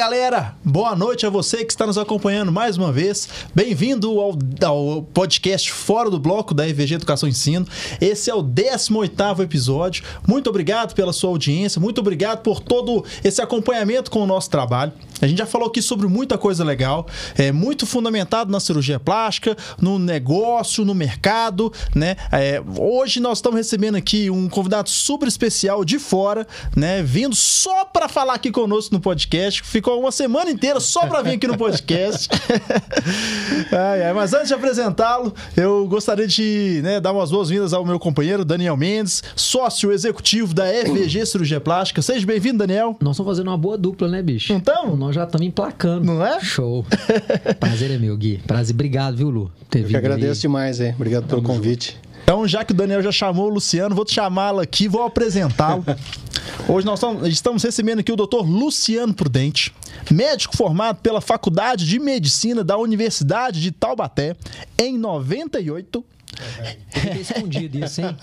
Galera, boa noite a você que está nos acompanhando mais uma vez. Bem-vindo ao, ao, podcast Fora do Bloco da EVG Educação e Ensino. Esse é o 18 episódio. Muito obrigado pela sua audiência, muito obrigado por todo esse acompanhamento com o nosso trabalho. A gente já falou aqui sobre muita coisa legal, é muito fundamentado na cirurgia plástica, no negócio, no mercado, né? É, hoje nós estamos recebendo aqui um convidado super especial de fora, né? Vindo só para falar aqui conosco no podcast ficou uma semana inteira só para vir aqui no podcast. ai, ai, mas antes de apresentá-lo, eu gostaria de né, dar umas boas-vindas ao meu companheiro Daniel Mendes, sócio executivo da FVG Cirurgia Plástica. Seja bem-vindo, Daniel. Nós estamos fazendo uma boa dupla, né, bicho? Não Nós já estamos emplacando. Não é? Show. Prazer é meu, Gui. Prazer. Obrigado, viu, Lu? Ter eu que agradeço aí. demais, hein? Obrigado pelo convite. Junto. Então, já que o Daniel já chamou o Luciano, vou te chamá-lo aqui, vou apresentá-lo. Hoje nós estamos recebendo aqui o doutor Luciano Prudente, médico formado pela Faculdade de Medicina da Universidade de Taubaté em 98 é, escondido isso, hein?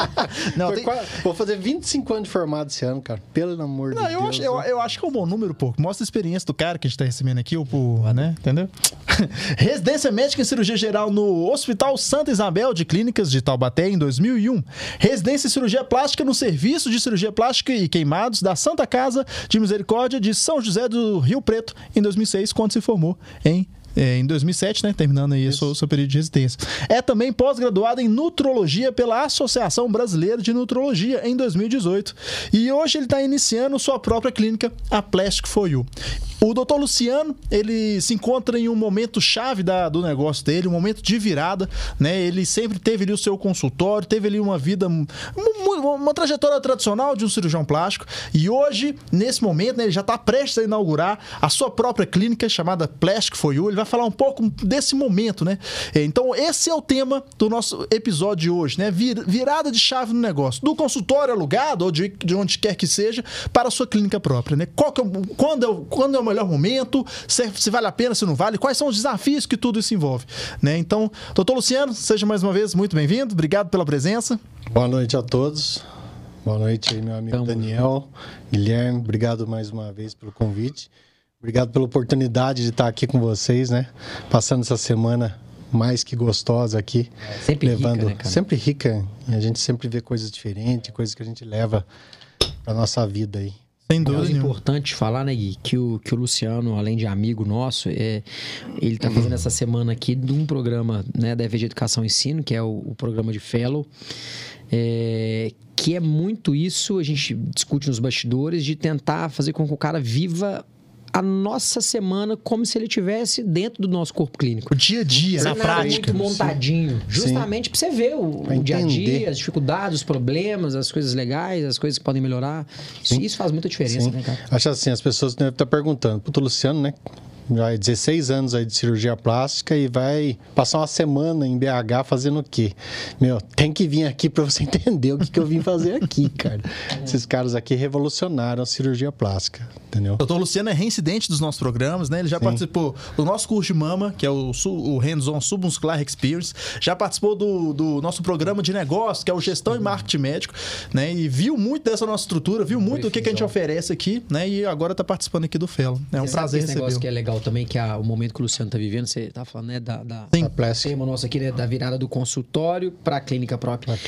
Não, tem... quase... Vou fazer 25 anos de formado esse ano, cara. Pelo amor Não, de eu Deus. Acho, eu, eu, acho que é um bom número, pô. Mostra a experiência do cara que a gente tá recebendo aqui, o, né? Entendeu? Residência médica em cirurgia geral no Hospital Santa Isabel de Clínicas de Taubaté em 2001. Residência em cirurgia plástica no Serviço de Cirurgia Plástica e Queimados da Santa Casa de Misericórdia de São José do Rio Preto em 2006, quando se formou em é, em 2007, né? Terminando aí o seu, seu, período de residência. É também pós-graduado em Nutrologia pela Associação Brasileira de Nutrologia em 2018. E hoje ele está iniciando sua própria clínica, a Plastic For You. O doutor Luciano, ele se encontra em um momento chave da, do negócio dele, um momento de virada, né? Ele sempre teve ali o seu consultório, teve ali uma vida, uma, uma trajetória tradicional de um cirurgião plástico. E hoje, nesse momento, né, ele já está prestes a inaugurar a sua própria clínica chamada Plastic For You. Ele vai falar um pouco desse momento, né? Então, esse é o tema do nosso episódio de hoje, né? Vir, virada de chave no negócio. Do consultório alugado ou de, de onde quer que seja para a sua clínica própria, né? Qual que é, quando, é, quando é o melhor momento, se, se, vale a pena, se não vale, quais são os desafios que tudo isso envolve. Né? Então, doutor Luciano, seja mais uma vez muito bem-vindo, obrigado pela presença. Boa noite a todos. Boa noite aí, meu amigo Tamo Daniel, Guilherme, obrigado mais uma vez pelo convite. Obrigado pela oportunidade de estar aqui com vocês, né? Passando essa semana mais que gostosa aqui. Sempre levando, rica, né, Sempre rica. E a gente sempre vê coisas diferentes, coisas que a gente leva para nossa vida aí. Sem dúvida. É importante falar, né, Gui, que o, que o Luciano, além de amigo nosso, é, ele está fazendo essa semana aqui de um programa né, da EVG Educação e Ensino, que é o, o programa de Fellow, é, que é muito isso, a gente discute nos bastidores, de tentar fazer com que o cara viva a nossa semana como se ele tivesse dentro do nosso corpo clínico. O dia a dia, na prática. muito montadinho. Sim. Justamente para você ver o, o dia a dia, as dificuldades, os problemas, as coisas legais, as coisas que podem melhorar. Isso, isso faz muita diferença, Sim. né, cara? Acho assim, as pessoas devem estar perguntando. Puto, Luciano, né? Já é 16 anos aí de cirurgia plástica e vai passar uma semana em BH fazendo o quê? Meu, tem que vir aqui para você entender o que, que eu vim fazer aqui, cara. Esses caras aqui revolucionaram a cirurgia plástica, entendeu? Doutor Luciano é reincidente dos nossos programas, né? Ele já Sim. participou do nosso curso de mama, que é o, o Hands-On Submuscular Experience, já participou do, do nosso programa de negócio, que é o Gestão e Marketing Médico, né? E viu muito dessa nossa estrutura, viu muito o que, que a gente oferece aqui, né? E agora está participando aqui do Fellow. É um prazer receber. negócio que é legal legal também, que o momento que o Luciano está vivendo, você tá falando, né, da, da, Sim. da tema nosso aqui, né, da virada do consultório para a clínica própria.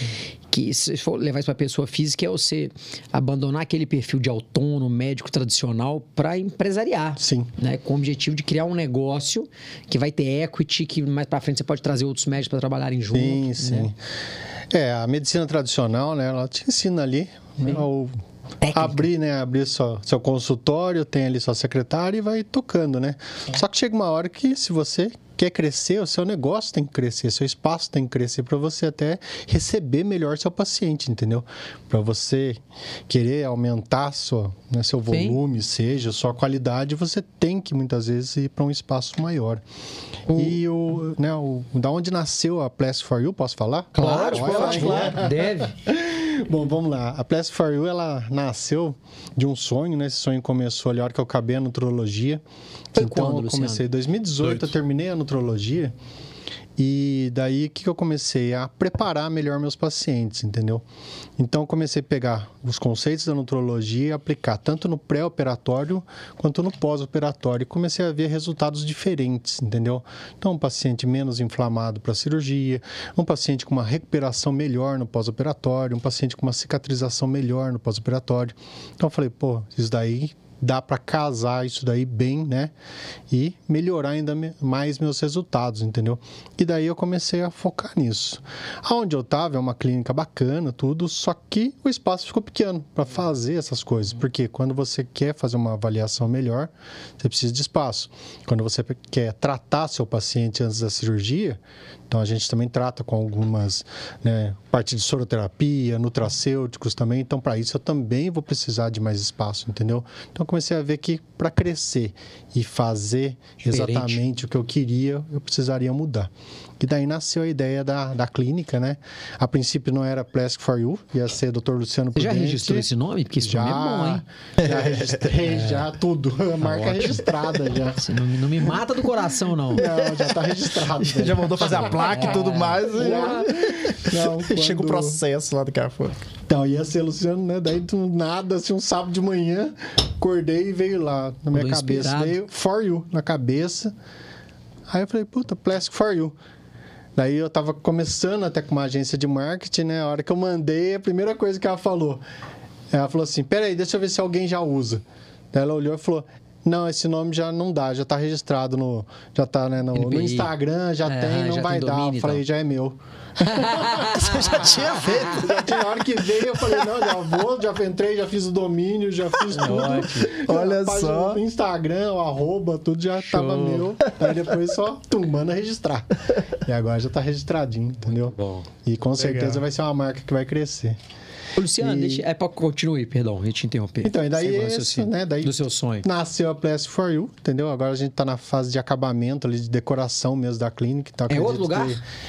Que se for levar isso para pessoa física é você abandonar aquele perfil de autônomo, médico tradicional para empresariar. Sim. Né, com o objetivo de criar um negócio que vai ter equity, que mais para frente você pode trazer outros médicos para trabalharem juntos. Sim, sim. Né? É, a medicina tradicional, né, ela te ensina ali né, o Técnica. abrir, né? Abrir só, seu consultório, tem ali sua secretária e vai tocando, né? É. Só que chega uma hora que se você quer crescer, o seu negócio tem que crescer, seu espaço tem que crescer para você até receber melhor seu paciente, entendeu? Para você querer aumentar sua, né, seu volume, Sim. seja sua qualidade, você tem que muitas vezes ir para um espaço maior. O... E o, né, o, da onde nasceu a Place for You, posso falar? Claro, pode, pode, claro. Deve. Bom, vamos lá. A Place for You, ela nasceu de um sonho, né? Esse sonho começou ali a hora que eu acabei a nutrologia. Foi então, quando, eu comecei em 2018, eu terminei a nutrologia E daí que eu comecei a preparar melhor meus pacientes, entendeu? Então eu comecei a pegar os conceitos da nutrologia e aplicar tanto no pré-operatório quanto no pós-operatório. E comecei a ver resultados diferentes, entendeu? Então um paciente menos inflamado para a cirurgia, um paciente com uma recuperação melhor no pós-operatório, um paciente com uma cicatrização melhor no pós-operatório. Então eu falei, pô, isso daí dá para casar isso daí bem, né? E melhorar ainda mais meus resultados, entendeu? E daí eu comecei a focar nisso. Aonde eu tava é uma clínica bacana, tudo, só que o espaço ficou pequeno para fazer essas coisas, porque quando você quer fazer uma avaliação melhor, você precisa de espaço. Quando você quer tratar seu paciente antes da cirurgia, então a gente também trata com algumas, né, parte de soroterapia, nutracêuticos também. Então para isso eu também vou precisar de mais espaço, entendeu? Então eu comecei a ver que para crescer e fazer Diferente. exatamente o que eu queria, eu precisaria mudar. E daí nasceu a ideia da, da clínica, né? A princípio não era Plastic for You, ia ser Dr. Luciano Você já registrou esse nome? Porque esse já, nome é bom, hein? Já registrei, é. já tudo. A tá marca ótimo. registrada já. Você não, não, me mata do coração, não. Não, já tá registrado. Já, já mandou fazer a placa é. e tudo mais. Já. Não, quando... Chega o processo lá do Carrefour. Então, ia ser Luciano, né? Daí do nada, assim, um sábado de manhã, acordei e veio lá na minha cabeça. Inspirado. Veio For You na cabeça. Aí eu falei, puta, Plastic For You. Daí eu tava começando até com uma agência de marketing, né? A hora que eu mandei, a primeira coisa que ela falou, ela falou assim: peraí, deixa eu ver se alguém já usa. Daí ela olhou e falou: não, esse nome já não dá, já tá registrado no. Já tá, né, no, no Instagram, já é, tem, não já vai tem dar. eu falei, já é meu. Você já tinha feito. Já tinha hora que veio, eu falei, não, já vou, já entrei, já fiz o domínio, já fiz tudo. Olha só. O Instagram, o arroba, tudo já Show. tava meu. Aí depois só, tum, manda registrar. E agora já tá registradinho, entendeu? Bom. E com Legal. certeza vai ser uma marca que vai crescer. Luciano, e... deixa, é para continue, perdão, eu te interromper. Então, e daí esse, né, daí do seu sonho. Nasceu a Plastic for You, entendeu? Agora a gente está na fase de acabamento ali de decoração mesmo da clínica, então, É outro lugar?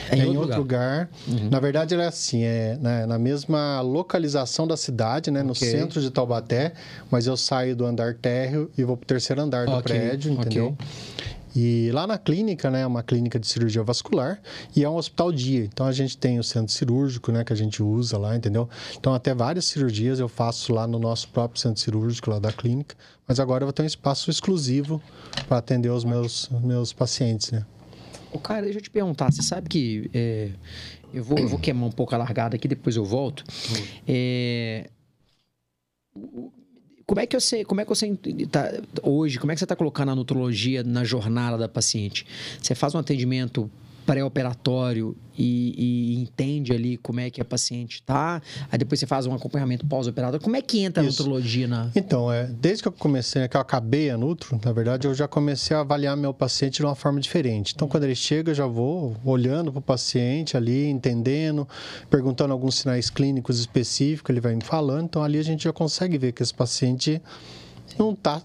É, é, em outro lugar. lugar. Uhum. Na verdade, ela é assim, é né, na mesma localização da cidade, né, okay. no centro de Taubaté, mas eu saio do andar térreo e vou pro terceiro andar do okay. prédio, entendeu? Okay. E lá na clínica, né, é uma clínica de cirurgia vascular e é um hospital dia. Então a gente tem o centro cirúrgico, né, que a gente usa lá, entendeu? Então até várias cirurgias eu faço lá no nosso próprio centro cirúrgico lá da clínica, mas agora eu vou ter um espaço exclusivo para atender os meus meus pacientes, né? O cara, deixa eu te perguntar, você sabe que é, eu, vou, eu vou queimar um pouco a largada aqui, depois eu volto. É, como é que você, como é que você tá, hoje, como é que você está colocando a nutrologia na jornada da paciente? Você faz um atendimento pré-operatório e, e, entende ali como é que a paciente está, aí depois você faz um acompanhamento pós-operatório. Como é que entra Isso. a nutrologia na. Então, é, desde que eu comecei, que eu acabei a Nutro, na verdade, eu já comecei a avaliar meu paciente de uma forma diferente. Então, quando ele chega, eu já vou olhando para o paciente ali, entendendo, perguntando alguns sinais clínicos específicos, ele vai me falando. Então, ali a gente já consegue ver que esse paciente não está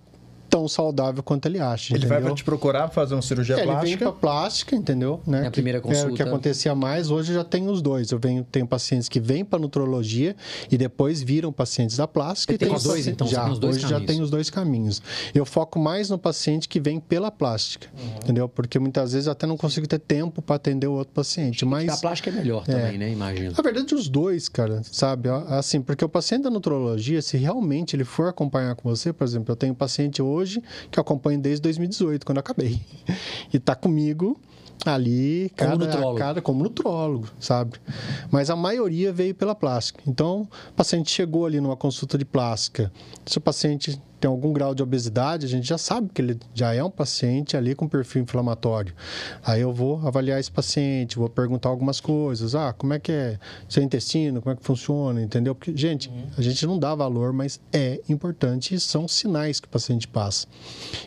tão saudável quanto ele acha. Ele entendeu? vai te procurar fazer uma cirurgia é, plástica? Ele vem para plástica, entendeu? Né? É a primeira consulta. Que, é o que acontecia mais, hoje já tem os dois. Eu venho, tenho pacientes que vêm para nutrologia e depois viram pacientes da plástica. e tem os dois, então? Já, os dois hoje caminhos. já tem os dois caminhos. Eu foco mais no paciente que vem pela plástica, uhum. entendeu? Porque muitas vezes eu até não consigo ter tempo para atender o outro paciente. Mas a plástica é melhor é. também, né? Imagino. Na verdade, os dois, cara, sabe? Assim, porque o paciente da nutrologia, se realmente ele for acompanhar com você, por exemplo, eu tenho paciente hoje que acompanha acompanho desde 2018, quando eu acabei. E tá comigo ali, cada, como nutrólogo. Cada, como nutrólogo, sabe? Mas a maioria veio pela plástica. Então, o paciente chegou ali numa consulta de plástica. Se o paciente tem algum grau de obesidade, a gente já sabe que ele já é um paciente ali com perfil inflamatório. Aí eu vou avaliar esse paciente, vou perguntar algumas coisas. Ah, como é que é seu intestino, como é que funciona, entendeu? Porque, gente, uhum. a gente não dá valor, mas é importante e são sinais que o paciente passa.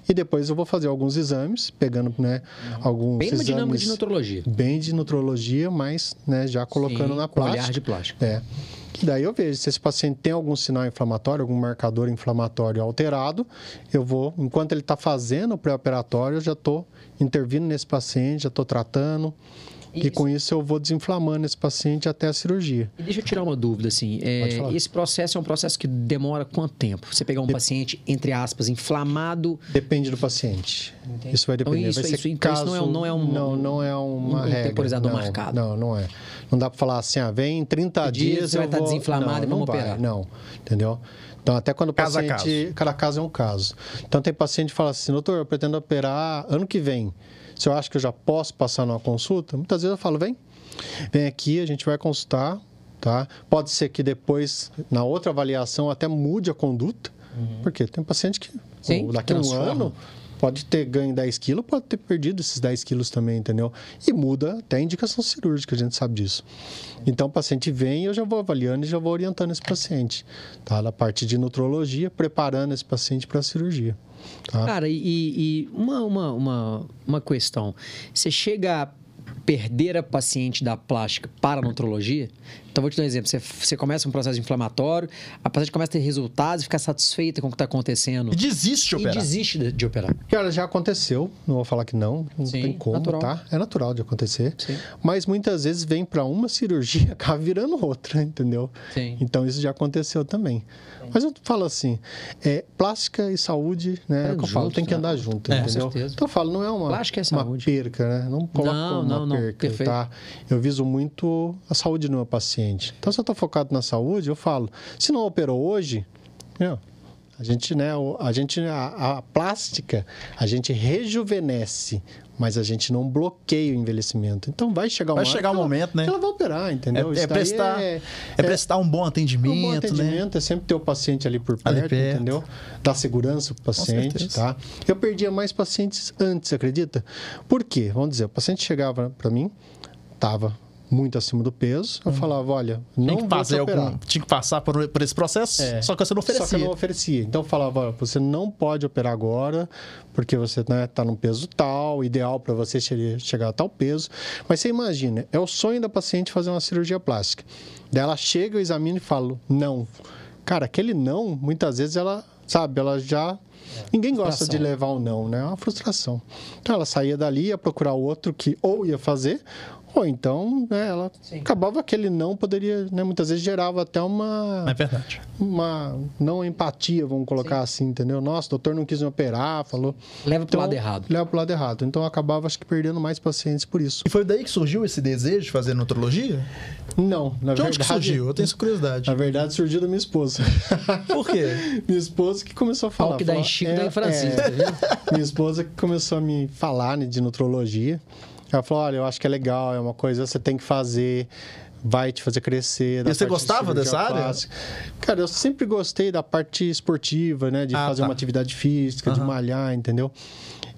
E depois eu vou fazer alguns exames, pegando, né, uhum. alguns bem exames... Bem dinâmica de nutrologia. Bem de nutrologia, mas, né, já colocando Sim, na plástica. olhar de plástico. É. Daí eu vejo se esse paciente tem algum sinal inflamatório, algum marcador inflamatório alterado, eu vou, enquanto ele está fazendo o pré-operatório, eu já estou intervindo nesse paciente, já estou tratando. Isso. E com isso eu vou desinflamando esse paciente até a cirurgia. E deixa eu tirar uma dúvida, assim. É, esse processo é um processo que demora quanto tempo? Você pegar um paciente, entre aspas, inflamado. Depende do paciente. Entendi. Isso vai depender. Então, isso, vai isso, então caso... isso não é, não é um. Não, não é uma um regra. temporizador não, marcado. Não, não é. Não dá para falar assim, ah, vem em 30 dias. Você vai estar vou... desinflamado não, e vamos não vai, operar. Não, entendeu? Então, até quando o caso paciente. Cada caso é um caso. Então, tem paciente que fala assim, doutor, eu pretendo operar ano que vem. Se eu acho que eu já posso passar numa consulta, muitas vezes eu falo, vem, vem aqui, a gente vai consultar, tá? Pode ser que depois, na outra avaliação, até mude a conduta, uhum. porque tem paciente que Sim, daqui a um ano pode ter ganho 10 quilos, pode ter perdido esses 10 quilos também, entendeu? E muda até a indicação cirúrgica, a gente sabe disso. Então, o paciente vem eu já vou avaliando e já vou orientando esse paciente, tá? Na parte de nutrologia, preparando esse paciente para a cirurgia. Tá? Cara, e, e uma, uma, uma, uma questão. Você chega a perder a paciente da plástica para a nutrologia? Então, vou te dar um exemplo. Você, você começa um processo inflamatório, a paciente começa a ter resultados, fica satisfeita com o que está acontecendo. E desiste de operar. E desiste de, de, operar. Cara, já aconteceu. Não vou falar que não. Não Sim, tem como, natural. tá? É natural de acontecer. Sim. Mas muitas vezes vem para uma cirurgia e acaba virando outra, entendeu? Sim. Então, isso já aconteceu também. Mas eu falo assim, é, plástica e saúde, né? É o que eu falo, tem que né? andar junto, é, entendeu? Então, eu falo, não é uma, plástica é uma perca, né? Não coloca não, uma não, perca, tá? Eu viso muito a saúde do meu paciente. Então, se eu estou focado na saúde, eu falo, se não operou hoje, a gente, né, a gente, a, a, plástica, a gente rejuvenesce, mas a gente não bloqueia o envelhecimento. Então vai chegar um vai chegar um momento, ela, né? Ela vai operar, entendeu? É, é prestar, é, é, prestar um bom atendimento, um bom atendimento, né? é sempre ter o paciente ali por perto, ali perto. entendeu? Dar segurança para o paciente, tá? Eu perdia mais pacientes antes, acredita? Por quê? Vamos dizer, o paciente chegava para mim, tava muito acima do peso, eu hum. falava, olha, não tinha que fazer algum, tinha que passar por, por esse processo, é. só que você não oferecia. Só que eu não oferecia. Então eu falava, você não pode operar agora, porque você está né, tá num peso tal, ideal para você chegar a tal peso. Mas você imagina, é o sonho da paciente fazer uma cirurgia plástica. Daí ela chega, eu examino e falo, não. Cara, aquele não, muitas vezes ela, sabe, ela já Ninguém gosta de levar o um não, né? É uma frustração. Então ela saía dali, ia procurar outro que ou ia fazer, ou então, né, ela Sim. acabava aquele não poderia, né, muitas vezes gerava até uma é verdade. Uma não empatia, vamos colocar Sim. assim, entendeu? Nossa, o doutor não quis me operar, falou. Leva então, pro lado errado. Leva pro lado errado. Então acabava acho que perdendo mais pacientes por isso. E foi daí que surgiu esse desejo de fazer nutrologia? Não, na de verdade. Onde que surgiu? Eu tenho essa curiosidade. Na verdade, surgiu da minha esposa. Por quê? minha esposa que começou a falar. Ao que dá em Chico, é, dá em Francisco, é, tá Minha esposa que começou a me falar né, de nutrologia. Ela falou: olha, eu acho que é legal, é uma coisa que você tem que fazer, vai te fazer crescer. E você gostava dessa área? Cara, eu sempre gostei da parte esportiva, né? De ah, fazer tá. uma atividade física, uhum. de malhar, entendeu?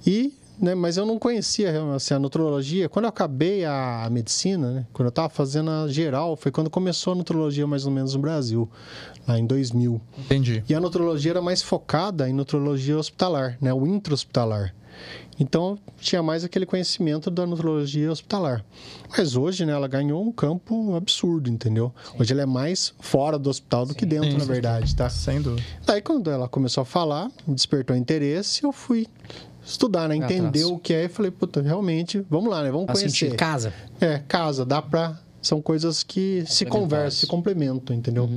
E né, mas eu não conhecia assim, a nutrologia. Quando eu acabei a medicina, né, quando eu estava fazendo a geral, foi quando começou a nutrologia mais ou menos no Brasil, lá em 2000. Entendi. E a nutrologia era mais focada em nutrologia hospitalar, né, o intra-hospitalar. Então, tinha mais aquele conhecimento da nutrologia hospitalar. Mas hoje, né, ela ganhou um campo absurdo, entendeu? Sim. Hoje ela é mais fora do hospital do Sim. que dentro, Sim, na verdade, tá? Sem dúvida. Daí, quando ela começou a falar, despertou interesse, eu fui estudar, né? Entender o que é e falei, puta, realmente, vamos lá, né? Vamos conhecer. casa. É, casa, dá pra... São coisas que se conversam, se complementam, entendeu? Uhum.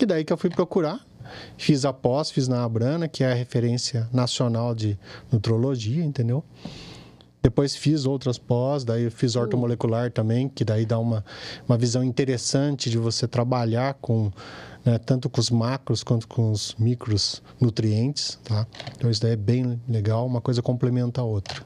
E daí que eu fui procurar Fiz a pós, fiz na Abrana, que é a referência nacional de nutrologia, entendeu? Depois fiz outras pós, daí fiz ortomolecular também, que daí dá uma, uma visão interessante de você trabalhar com né, tanto com os macros quanto com os micros nutrientes, tá? Então isso daí é bem legal, uma coisa complementa a outra.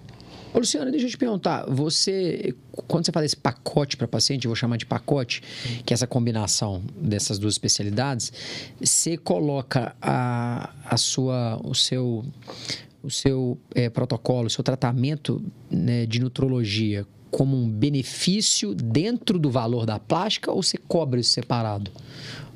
Ô, Luciano, deixa eu te perguntar. Você, quando você fala esse pacote para paciente, eu vou chamar de pacote, que é essa combinação dessas duas especialidades, você coloca a, a sua, o seu, o seu é, protocolo, o seu tratamento né, de nutrologia como um benefício dentro do valor da plástica ou você cobra isso separado?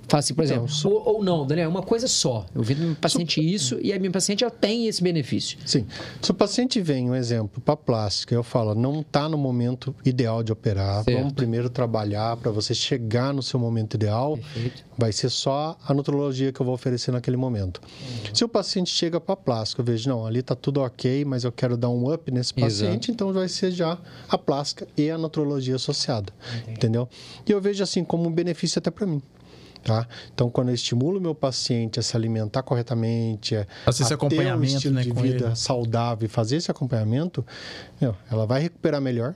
Fala assim, por exemplo, então, ou, ou, não, Daniel, é uma coisa só. Eu vi no meu paciente isso e a minha paciente ela tem esse benefício. Sim. Se o paciente vem, um exemplo, para plástica, eu falo, não está no momento ideal de operar, certo. vamos primeiro trabalhar para você chegar no seu momento ideal. Perfeito. Vai ser só a nutrologia que eu vou oferecer naquele momento. Uhum. Se o paciente chega para plástica, eu vejo, não, ali está tudo ok, mas eu quero dar um up nesse paciente, Exato. então vai ser já a plástica e a nutrologia associada. Entendi. Entendeu? E eu vejo assim como um benefício até para mim. Tá? Então, quando eu estimulo meu paciente a se alimentar corretamente, a, esse acompanhamento, ter um estilo né, de vida ele. saudável e fazer esse acompanhamento, meu, ela vai recuperar melhor,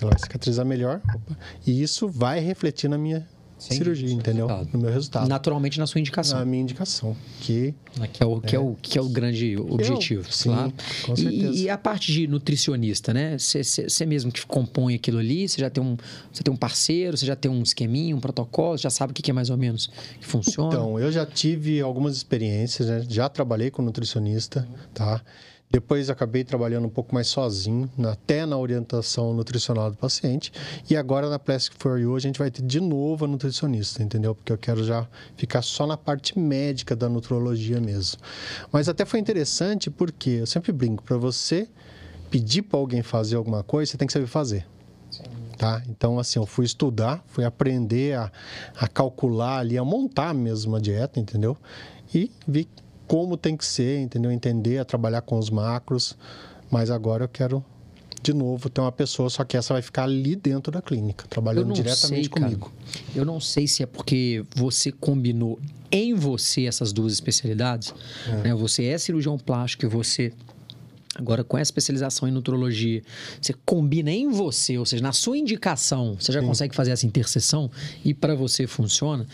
ela vai cicatrizar melhor, opa, e isso vai refletir na minha Sem cirurgia, entendeu? Resultado. No meu resultado. Naturalmente na sua indicação. Na minha indicação. Que, né, que, é, o, que, é, o, que é o grande objetivo. Eu, sim, claro. com certeza. E, e, a parte de nutricionista, né? Você mesmo que compõe aquilo ali, você já tem um, você tem um parceiro, você já tem um esqueminha, um protocolo, já sabe o que é mais ou menos que funciona? Então, eu já tive algumas experiências, né? já trabalhei com nutricionista, tá? Depois acabei trabalhando um pouco mais sozinho, até na orientação nutricional do paciente. E agora na Plastic for You a gente vai ter de novo a nutricionista, entendeu? Porque eu quero já ficar só na parte médica da nutrologia mesmo. Mas até foi interessante porque eu sempre brinco, para você pedir para alguém fazer alguma coisa, você tem que saber fazer. Tá? Então, assim, eu fui estudar, fui aprender a, a calcular ali, a montar mesmo a dieta, entendeu? E vi como tem que ser, entendeu? Entender a trabalhar com os macros. Mas agora eu quero de novo ter uma pessoa, só que essa vai ficar ali dentro da clínica, trabalhando diretamente sei, comigo. Eu não sei se é porque você combinou em você essas duas especialidades. É. Né? Você é cirurgião plástico e você Agora, com essa especialização em nutrologia, você combina em você, ou seja, na sua indicação, você já Sim. consegue fazer essa interseção e para você funciona.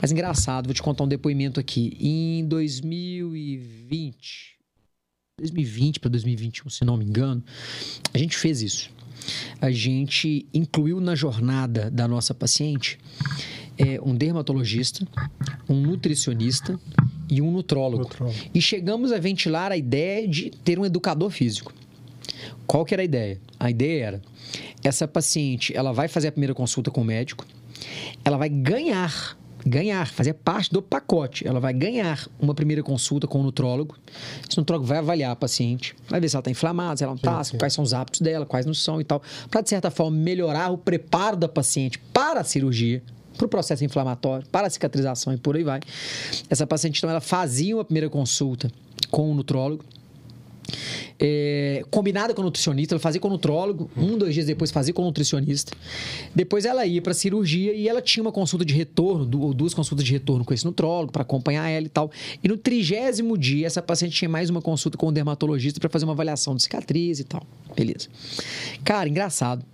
Mas engraçado, vou te contar um depoimento aqui. Em 2020, 2020 para 2021, se não me engano, a gente fez isso. A gente incluiu na jornada da nossa paciente é, um dermatologista, um nutricionista e um nutrólogo. nutrólogo. E chegamos a ventilar a ideia de ter um educador físico. Qual que era a ideia? A ideia era, essa paciente, ela vai fazer a primeira consulta com o médico, ela vai ganhar ganhar, fazer parte do pacote. Ela vai ganhar uma primeira consulta com o nutrólogo. Esse nutrólogo vai avaliar a paciente, vai ver se ela está inflamada, se ela não está, quais são os hábitos dela, quais não são e tal, para de certa forma melhorar o preparo da paciente para a cirurgia para o processo inflamatório, para a cicatrização e por aí vai. Essa paciente, então, ela fazia uma primeira consulta com o nutrólogo, é, combinada com o nutricionista, ela fazia com o nutrólogo, um, dois dias depois fazia com o nutricionista. Depois ela ia para cirurgia e ela tinha uma consulta de retorno, ou duas consultas de retorno com esse nutrólogo para acompanhar ela e tal. E no trigésimo dia, essa paciente tinha mais uma consulta com o dermatologista para fazer uma avaliação de cicatriz e tal. Beleza. Cara, engraçado.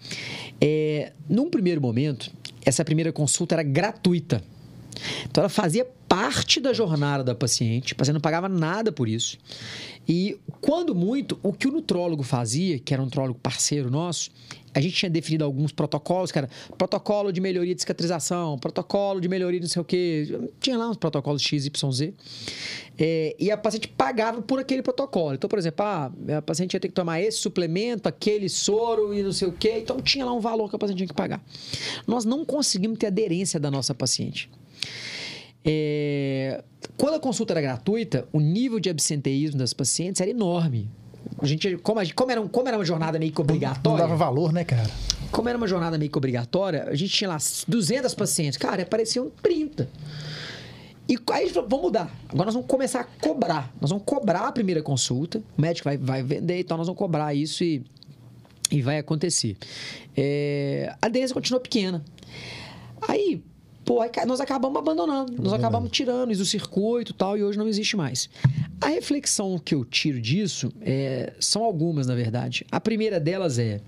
É, num primeiro momento, essa primeira consulta era gratuita. Então ela fazia parte da jornada da paciente, o paciente não pagava nada por isso. E quando muito, o que o nutrólogo fazia, que era um nutrólogo parceiro nosso, a gente tinha definido alguns protocolos, cara, protocolo de melhoria de cicatrização, protocolo de melhoria de não sei o quê. Tinha lá uns protocolos X, Y, Z. É, e a paciente pagava por aquele protocolo. Então, por exemplo, ah, a paciente ia ter que tomar esse suplemento, aquele soro e não sei o quê. Então, tinha lá um valor que a paciente tinha que pagar. Nós não conseguimos ter aderência da nossa paciente. É, quando a consulta era gratuita, o nível de absenteísmo das pacientes era enorme. A gente, como, a, como, era, como era uma jornada meio que obrigatória. Não dava valor, né, cara? Como era uma jornada meio que obrigatória, a gente tinha lá 200 pacientes. Cara, apareciam 30. E aí a gente falou, vamos mudar. Agora nós vamos começar a cobrar. Nós vamos cobrar a primeira consulta. O médico vai, vai vender, então nós vamos cobrar isso e, e vai acontecer. É, a aderência continuou pequena. Aí, Pô, aí nós acabamos abandonando, nós acabamos tirando isso do circuito e tal, e hoje não existe mais. A reflexão que eu tiro disso é, são algumas, na verdade. A primeira delas é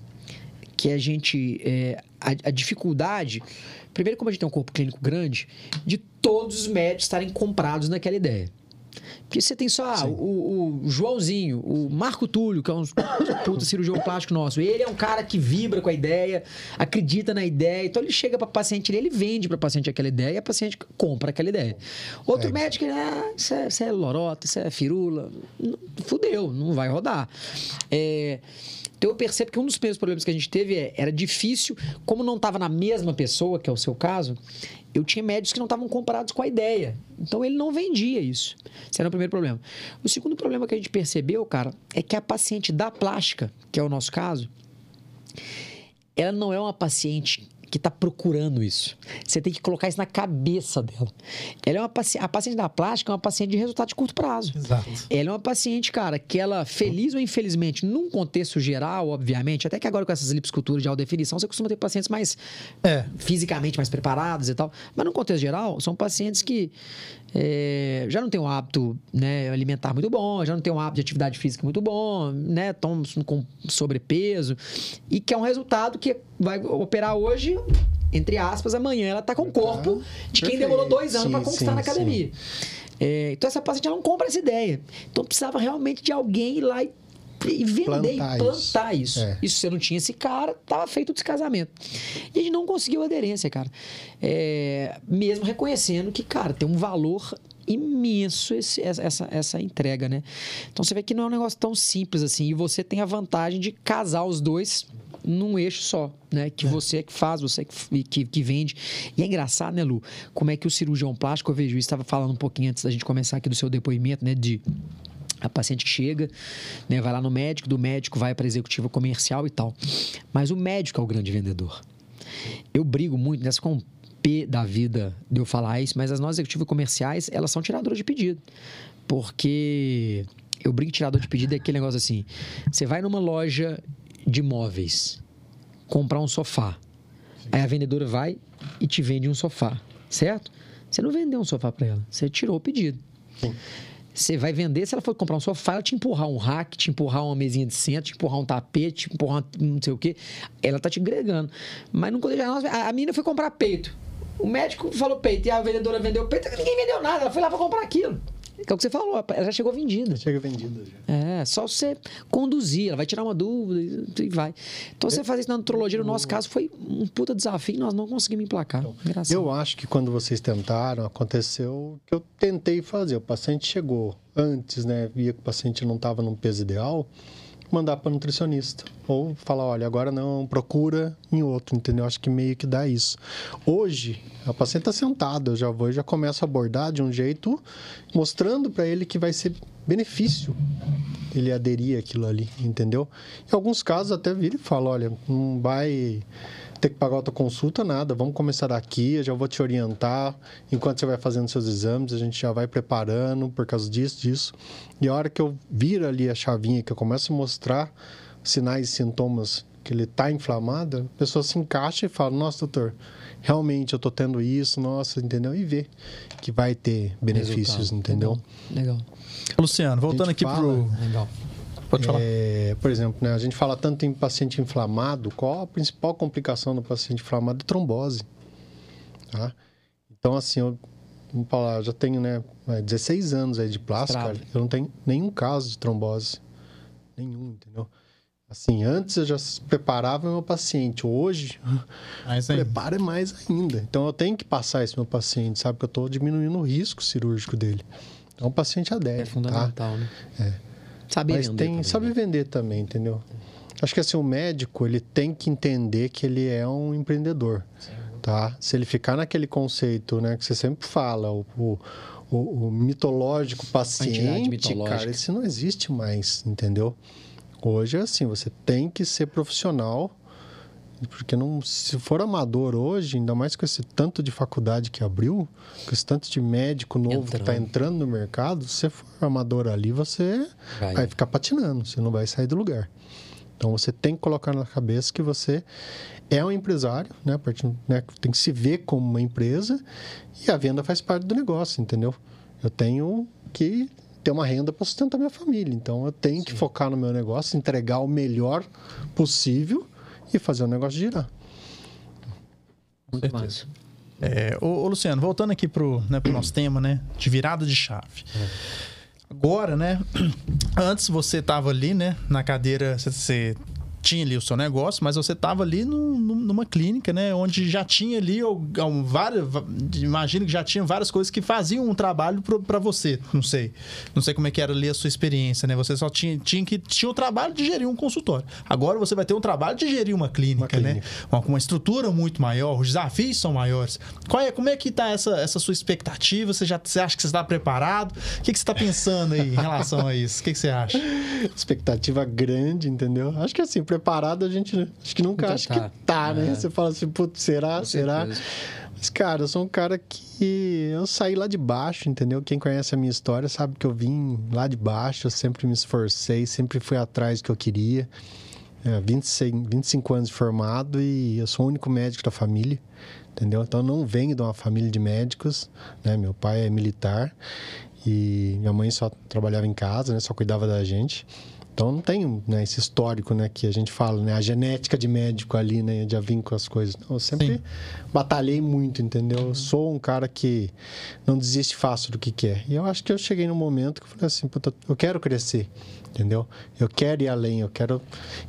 que a gente. É, a, a, dificuldade. Primeiro, como a gente tem um corpo clínico grande, de todos os médicos estarem comprados naquela ideia. Porque você tem só ah, o, o, Joãozinho, o Marco Túlio, que é um puta cirurgião plástico nosso. Ele é um cara que vibra com a ideia, acredita na ideia. Então ele chega para paciente, ele vende para paciente aquela ideia e a paciente compra aquela ideia. Outro é. médico, ah, isso é, isso é lorota, isso é firula. Fudeu, não vai rodar. É. Então eu percebo que um dos primeiros problemas que a gente teve é, era difícil, como não estava na mesma pessoa, que é o seu caso, eu tinha médicos que não estavam comprados com a ideia. Então ele não vendia isso. Esse era o primeiro problema. O segundo problema que a gente percebeu, cara, é que a paciente da plástica, que é o nosso caso, ela não é uma paciente que está procurando isso. Você tem que colocar isso na cabeça dela. Ela é uma paci a paciente da plástica é uma paciente de resultado de curto prazo. Exato. Ela é uma paciente, cara, que ela, feliz ou infelizmente, num contexto geral, obviamente, até que agora com essas liposculturas de alta definição, você costuma ter pacientes mais É. fisicamente mais preparados e tal. Mas no contexto geral, são pacientes que é, já não têm um hábito né, alimentar muito bom, já não têm um hábito de atividade física muito bom, né? Estão com sobrepeso. E que é um resultado que vai operar hoje, entre aspas, amanhã ela está com o corpo de quem Perfeito. demorou dois anos para conquistar sim, na academia. É, então essa paciente ela não compra essa ideia. Então precisava realmente de alguém ir lá e, e vender Plantar e plantar isso. É. Isso você não tinha esse cara, tava feito o descasamento. E a gente não conseguiu aderência, cara. É, mesmo reconhecendo que, cara, tem um valor imenso esse- essa, essa entrega, né? Então você vê que não é um negócio tão simples assim. E você tem a vantagem de casar os dois num eixo só, né? Que você é que faz, você é que, que, que vende. E é engraçado, né, Lu? Como é que o cirurgião plástico, eu vejo isso, estava falando um pouquinho antes da gente começar aqui do seu depoimento, né? De a paciente que chega, né, vai lá no médico, do médico vai para executiva comercial e tal. Mas o médico é o grande vendedor. Eu brigo muito nessa com o P da vida de eu falar isso, mas as nossas executivas comerciais, elas são tiradoras de pedido. Porque eu brinco tirador de pedido é aquele negócio assim: você vai numa loja de móveis comprar um sofá. Aí a vendedora vai e te vende um sofá, certo? Você não vendeu um sofá para ela, você tirou o pedido. Você vai vender, se ela for comprar um sofá, ela te empurrar um rack, te empurrar uma mesinha de centro, te empurrar um tapete, te empurrar um não sei o quê. Ela tá te agregando. Mas no colegial, a a menina foi comprar peito. O médico falou peito e a vendedora vendeu peito. Ninguém vendeu nada, ela foi lá pra comprar aquilo. É o que você falou, ela já chegou vendida. Chega vendida já. É, só você conduzir, ela vai tirar uma dúvida e- vai. Então você fazer isso na nutrologia, no nosso caso, foi um puta desafio e nós não conseguimos emplacar. Engraçado. Eu acho que quando vocês tentaram, aconteceu o que eu tentei fazer. O paciente chegou antes, né? Via que o paciente não estava num peso ideal, mandar para nutricionista. Ou falar, olha, agora não, procura em outro, entendeu? Acho que meio que dá isso. Hoje, a paciente está sentada, eu já vou e já começo a abordar de um jeito mostrando para ele que vai ser benefício ele aderir àquilo ali, entendeu? Em alguns casos até vira e fala, olha, não vai ter que pagar outra consulta, nada, vamos começar daqui, eu já vou te orientar, enquanto você vai fazendo seus exames, a gente já vai preparando por causa disso, disso. E a hora que eu viro ali a chavinha, que eu começo a mostrar sinais e sintomas que ele está inflamado, a pessoa se encaixa e fala, nossa, doutor, realmente eu tô tendo isso, nossa, entendeu? E vê que vai ter benefícios, Resultado. entendeu? Legal. Luciano, voltando A aqui fala- Legal. Pode falar. É, por exemplo, né, a gente fala tanto em paciente inflamado, qual a principal complicação do paciente inflamado? É trombose. Tá? Então, assim, eu, vamos falar, eu já tenho né, é, 16 anos aí de plástica, eu não tenho nenhum caso de trombose. Nenhum, entendeu? Assim, antes eu já preparava meu paciente, hoje aí, prepara mais ainda. Então eu tenho que passar isso pro meu paciente, sabe? Que eu estou diminuindo o risco cirúrgico dele. Então o paciente adere. É tá? fundamental, né? Saber Mas vender tem também, sabe né? vender também, entendeu? Acho que assim, o médico, ele tem que entender que ele é um empreendedor, tá? Se ele ficar naquele conceito, né, que você sempre fala, o, o, o- o mitológico paciente, mitológica. cara, esse não existe mais, entendeu? Hoje é assim, você tem que ser profissional, porque não, se for amador hoje, ainda mais com esse tanto de faculdade que abriu, com esse tanto de médico novo que está Entrando. entrando no mercado, se você for amador ali, você Vai. vai ficar patinando, você não vai sair do lugar. Então você tem que colocar na cabeça que você é um empresário, né? Né? Tem que se ver como uma empresa e a venda faz parte do negócio, entendeu? Eu tenho que ter uma renda para sustentar minha família, então eu tenho que focar no meu negócio, entregar o melhor possível e fazer o negócio girar. Muito massa. É, ô, ô, Luciano, voltando aqui pro, né, pro nosso tema, né? De virada de chave. Agora, né? Antes você tava ali, né? Na cadeira, você tinha ali o seu negócio, mas você estava ali numa clínica, né? Onde já tinha ali um, várias. Imagino que já tinha várias coisas que faziam um trabalho para você. Não sei. Não sei como é que era ali a sua experiência, né? Você só tinha, tinha que tinha o trabalho de gerir um consultório. Agora você vai ter um trabalho de gerir uma clínica, uma clínica. né? Uma, uma, estrutura muito maior, os desafios são maiores. Qual é, como é que está essa, essa sua expectativa? Você já você acha que você está preparado? O que, que você está pensando aí em relação a isso? O que, que você acha? Expectativa grande, entendeu? Acho que assim, preparado a gente acho que nunca, nunca acha tá. que tá, né? É. Você fala assim, putz, será? Com será? Certeza. Mas, cara, eu sou um cara que eu saí lá de baixo, entendeu? Quem conhece a minha história sabe que eu vim lá de baixo, eu sempre me esforcei, sempre fui atrás do que eu queria. É, 26, 25 anos de formado e eu sou o único médico da família, entendeu? Então eu não venho de uma família de médicos, né? Meu pai é militar e minha mãe só trabalhava em casa, né? Só cuidava da gente. Então não tem né, esse histórico, né, que a gente fala, né, a genética de médico ali, né, de vir com as coisas. Eu sempre Sim. batalhei muito, entendeu? Eu sou um cara que não desiste fácil do que quer. E eu acho que eu cheguei num momento que eu falei assim, eu quero crescer, entendeu? Eu quero ir além, eu quero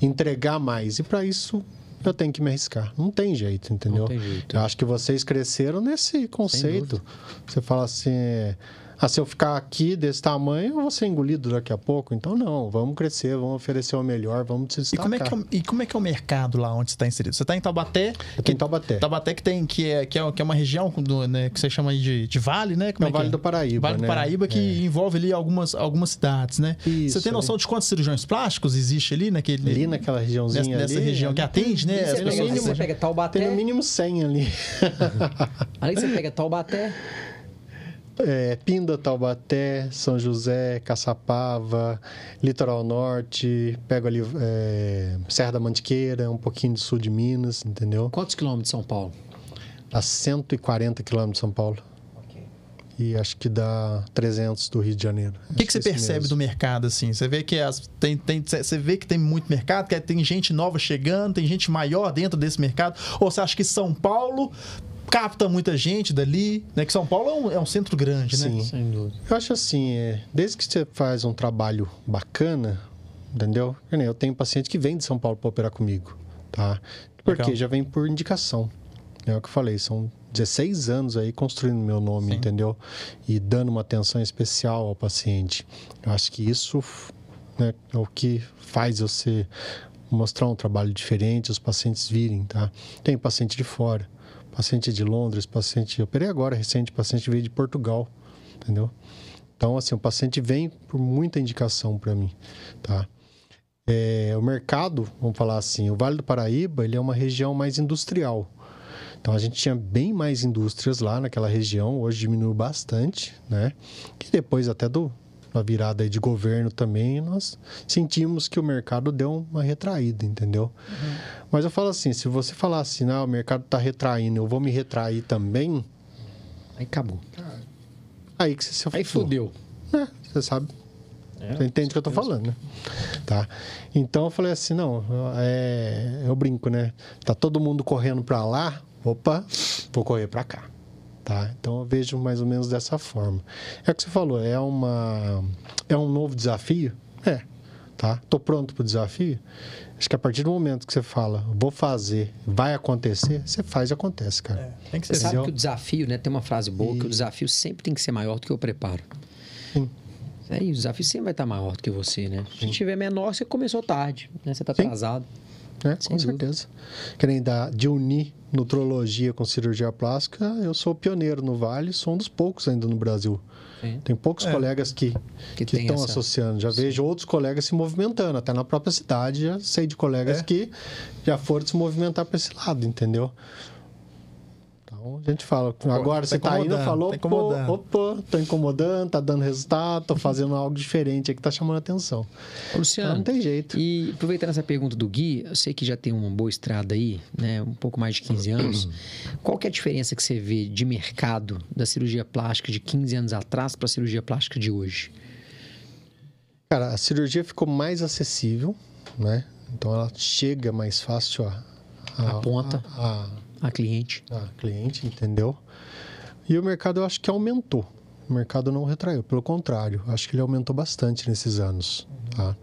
entregar mais. E para isso eu tenho que me arriscar. Não tem jeito, entendeu? Não tem jeito. Eu acho que vocês cresceram nesse conceito. Você fala assim, é, ah, se eu ficar aqui desse tamanho, eu vou ser engolido daqui a pouco. Então, não, vamos crescer, vamos oferecer o melhor, vamos se destacar. E como é que é, como é, que é o mercado lá onde você está inserido? Você está em Taubaté? Eu em Taubaté. Taubaté que, tem, que, é, que, é, que é uma região do, né, que você chama de, de vale, né? Como é, é o Vale é? do Paraíba, Vale né? do Paraíba que é. envolve ali algumas, algumas cidades, né? Isso, você tem noção de quantos cirurgiões plásticos existe ali naquele... Ali naquela regiãozinha nessa, ali? Nessa região que atende, né? Você, pega, você pega Taubaté... Tem no mínimo 100 ali. ali você pega Taubaté... É, Pinda, Taubaté, São José, Caçapava, Litoral Norte, pego ali é, Serra da Mantiqueira, um pouquinho do sul de Minas, entendeu? Quantos quilômetros de São Paulo? A 140 quilômetros de São Paulo. E acho que dá 300 do Rio de Janeiro. O que, que você percebe mesmo. do mercado, assim? Você vê que as, tem, tem, você vê que tem muito mercado, que tem gente nova chegando, tem gente maior dentro desse mercado? Ou você acha que São Paulo capta muita gente dali, né? Que São Paulo é um, é um centro grande, né? Sim, sem dúvida. Eu acho assim, é, desde que você faz um trabalho bacana, entendeu? Eu tenho paciente que vem de São Paulo para operar comigo, tá? Porque Legal. já vem por indicação. É o que eu falei, são 16 anos aí construindo meu nome, Sim. entendeu? E dando uma atenção especial ao paciente. Eu acho que isso né, é o que faz você mostrar um trabalho diferente, os pacientes virem, tá? Tem paciente de fora paciente de Londres, paciente. Eu operei agora recente, paciente veio de Portugal, entendeu? Então, assim, o paciente vem por muita indicação para mim, tá? É, o mercado, vamos falar assim, o Vale do Paraíba, ele é uma região mais industrial. Então, a gente tinha bem mais indústrias lá naquela região, hoje diminuiu bastante, né? E depois até do, a virada de governo também, nós sentimos que o mercado deu uma retraída, entendeu? Uhum. Mas eu falo assim, se você falar assim, não, o mercado está retraindo, eu vou me retrair também... Aí acabou. Aí que você se Aí fudeu. É, você sabe. É, você entende o que eu tô falando, né? Tá. Então eu falei assim, não, é, eu brinco, né? Tá todo mundo correndo para lá, opa, vou correr para cá. Tá? Então eu vejo mais ou menos dessa forma. É o que você falou, é uma é um novo desafio? É. Tá? Tô pronto para o desafio? Acho que a partir do momento que você fala, vou fazer, vai acontecer, você faz e acontece, cara. É, tem que ser. Você sabe que o desafio, né? Tem uma frase boa e... que o desafio sempre tem que ser maior do que o preparo. Sim. É, e o desafio sempre vai estar maior do que você, né? Se tiver menor, você começou tarde, né? Você está atrasado. É, com dúvida. certeza. Que nem da, de unir nutrologia com cirurgia plástica, eu sou pioneiro no Vale, sou um dos poucos ainda no Brasil. Sim. Tem poucos é. colegas que, que, que estão essa... associando. Já Sim. vejo outros colegas se movimentando, até na própria cidade já sei de colegas é. que já foram se movimentar para esse lado, entendeu? Então a gente fala, agora tá você tá indo, falou, tá opa, opa, tô incomodando, tá dando resultado, tô fazendo algo diferente aqui, tá chamando atenção. Luciano, então, não tem jeito. E aproveitando essa pergunta do Gui, eu sei que já tem uma boa estrada aí, né, um pouco mais de 15 anos. Qual que é a diferença que você vê de mercado da cirurgia plástica de 15 anos atrás para a cirurgia plástica de hoje? Cara, a cirurgia ficou mais acessível, né? Então ela chega mais fácil a, a, a ponta. a, a a cliente. A cliente, entendeu? E o mercado eu acho que aumentou. O mercado não retraiu, pelo contrário, acho que ele aumentou bastante nesses anos. Tá?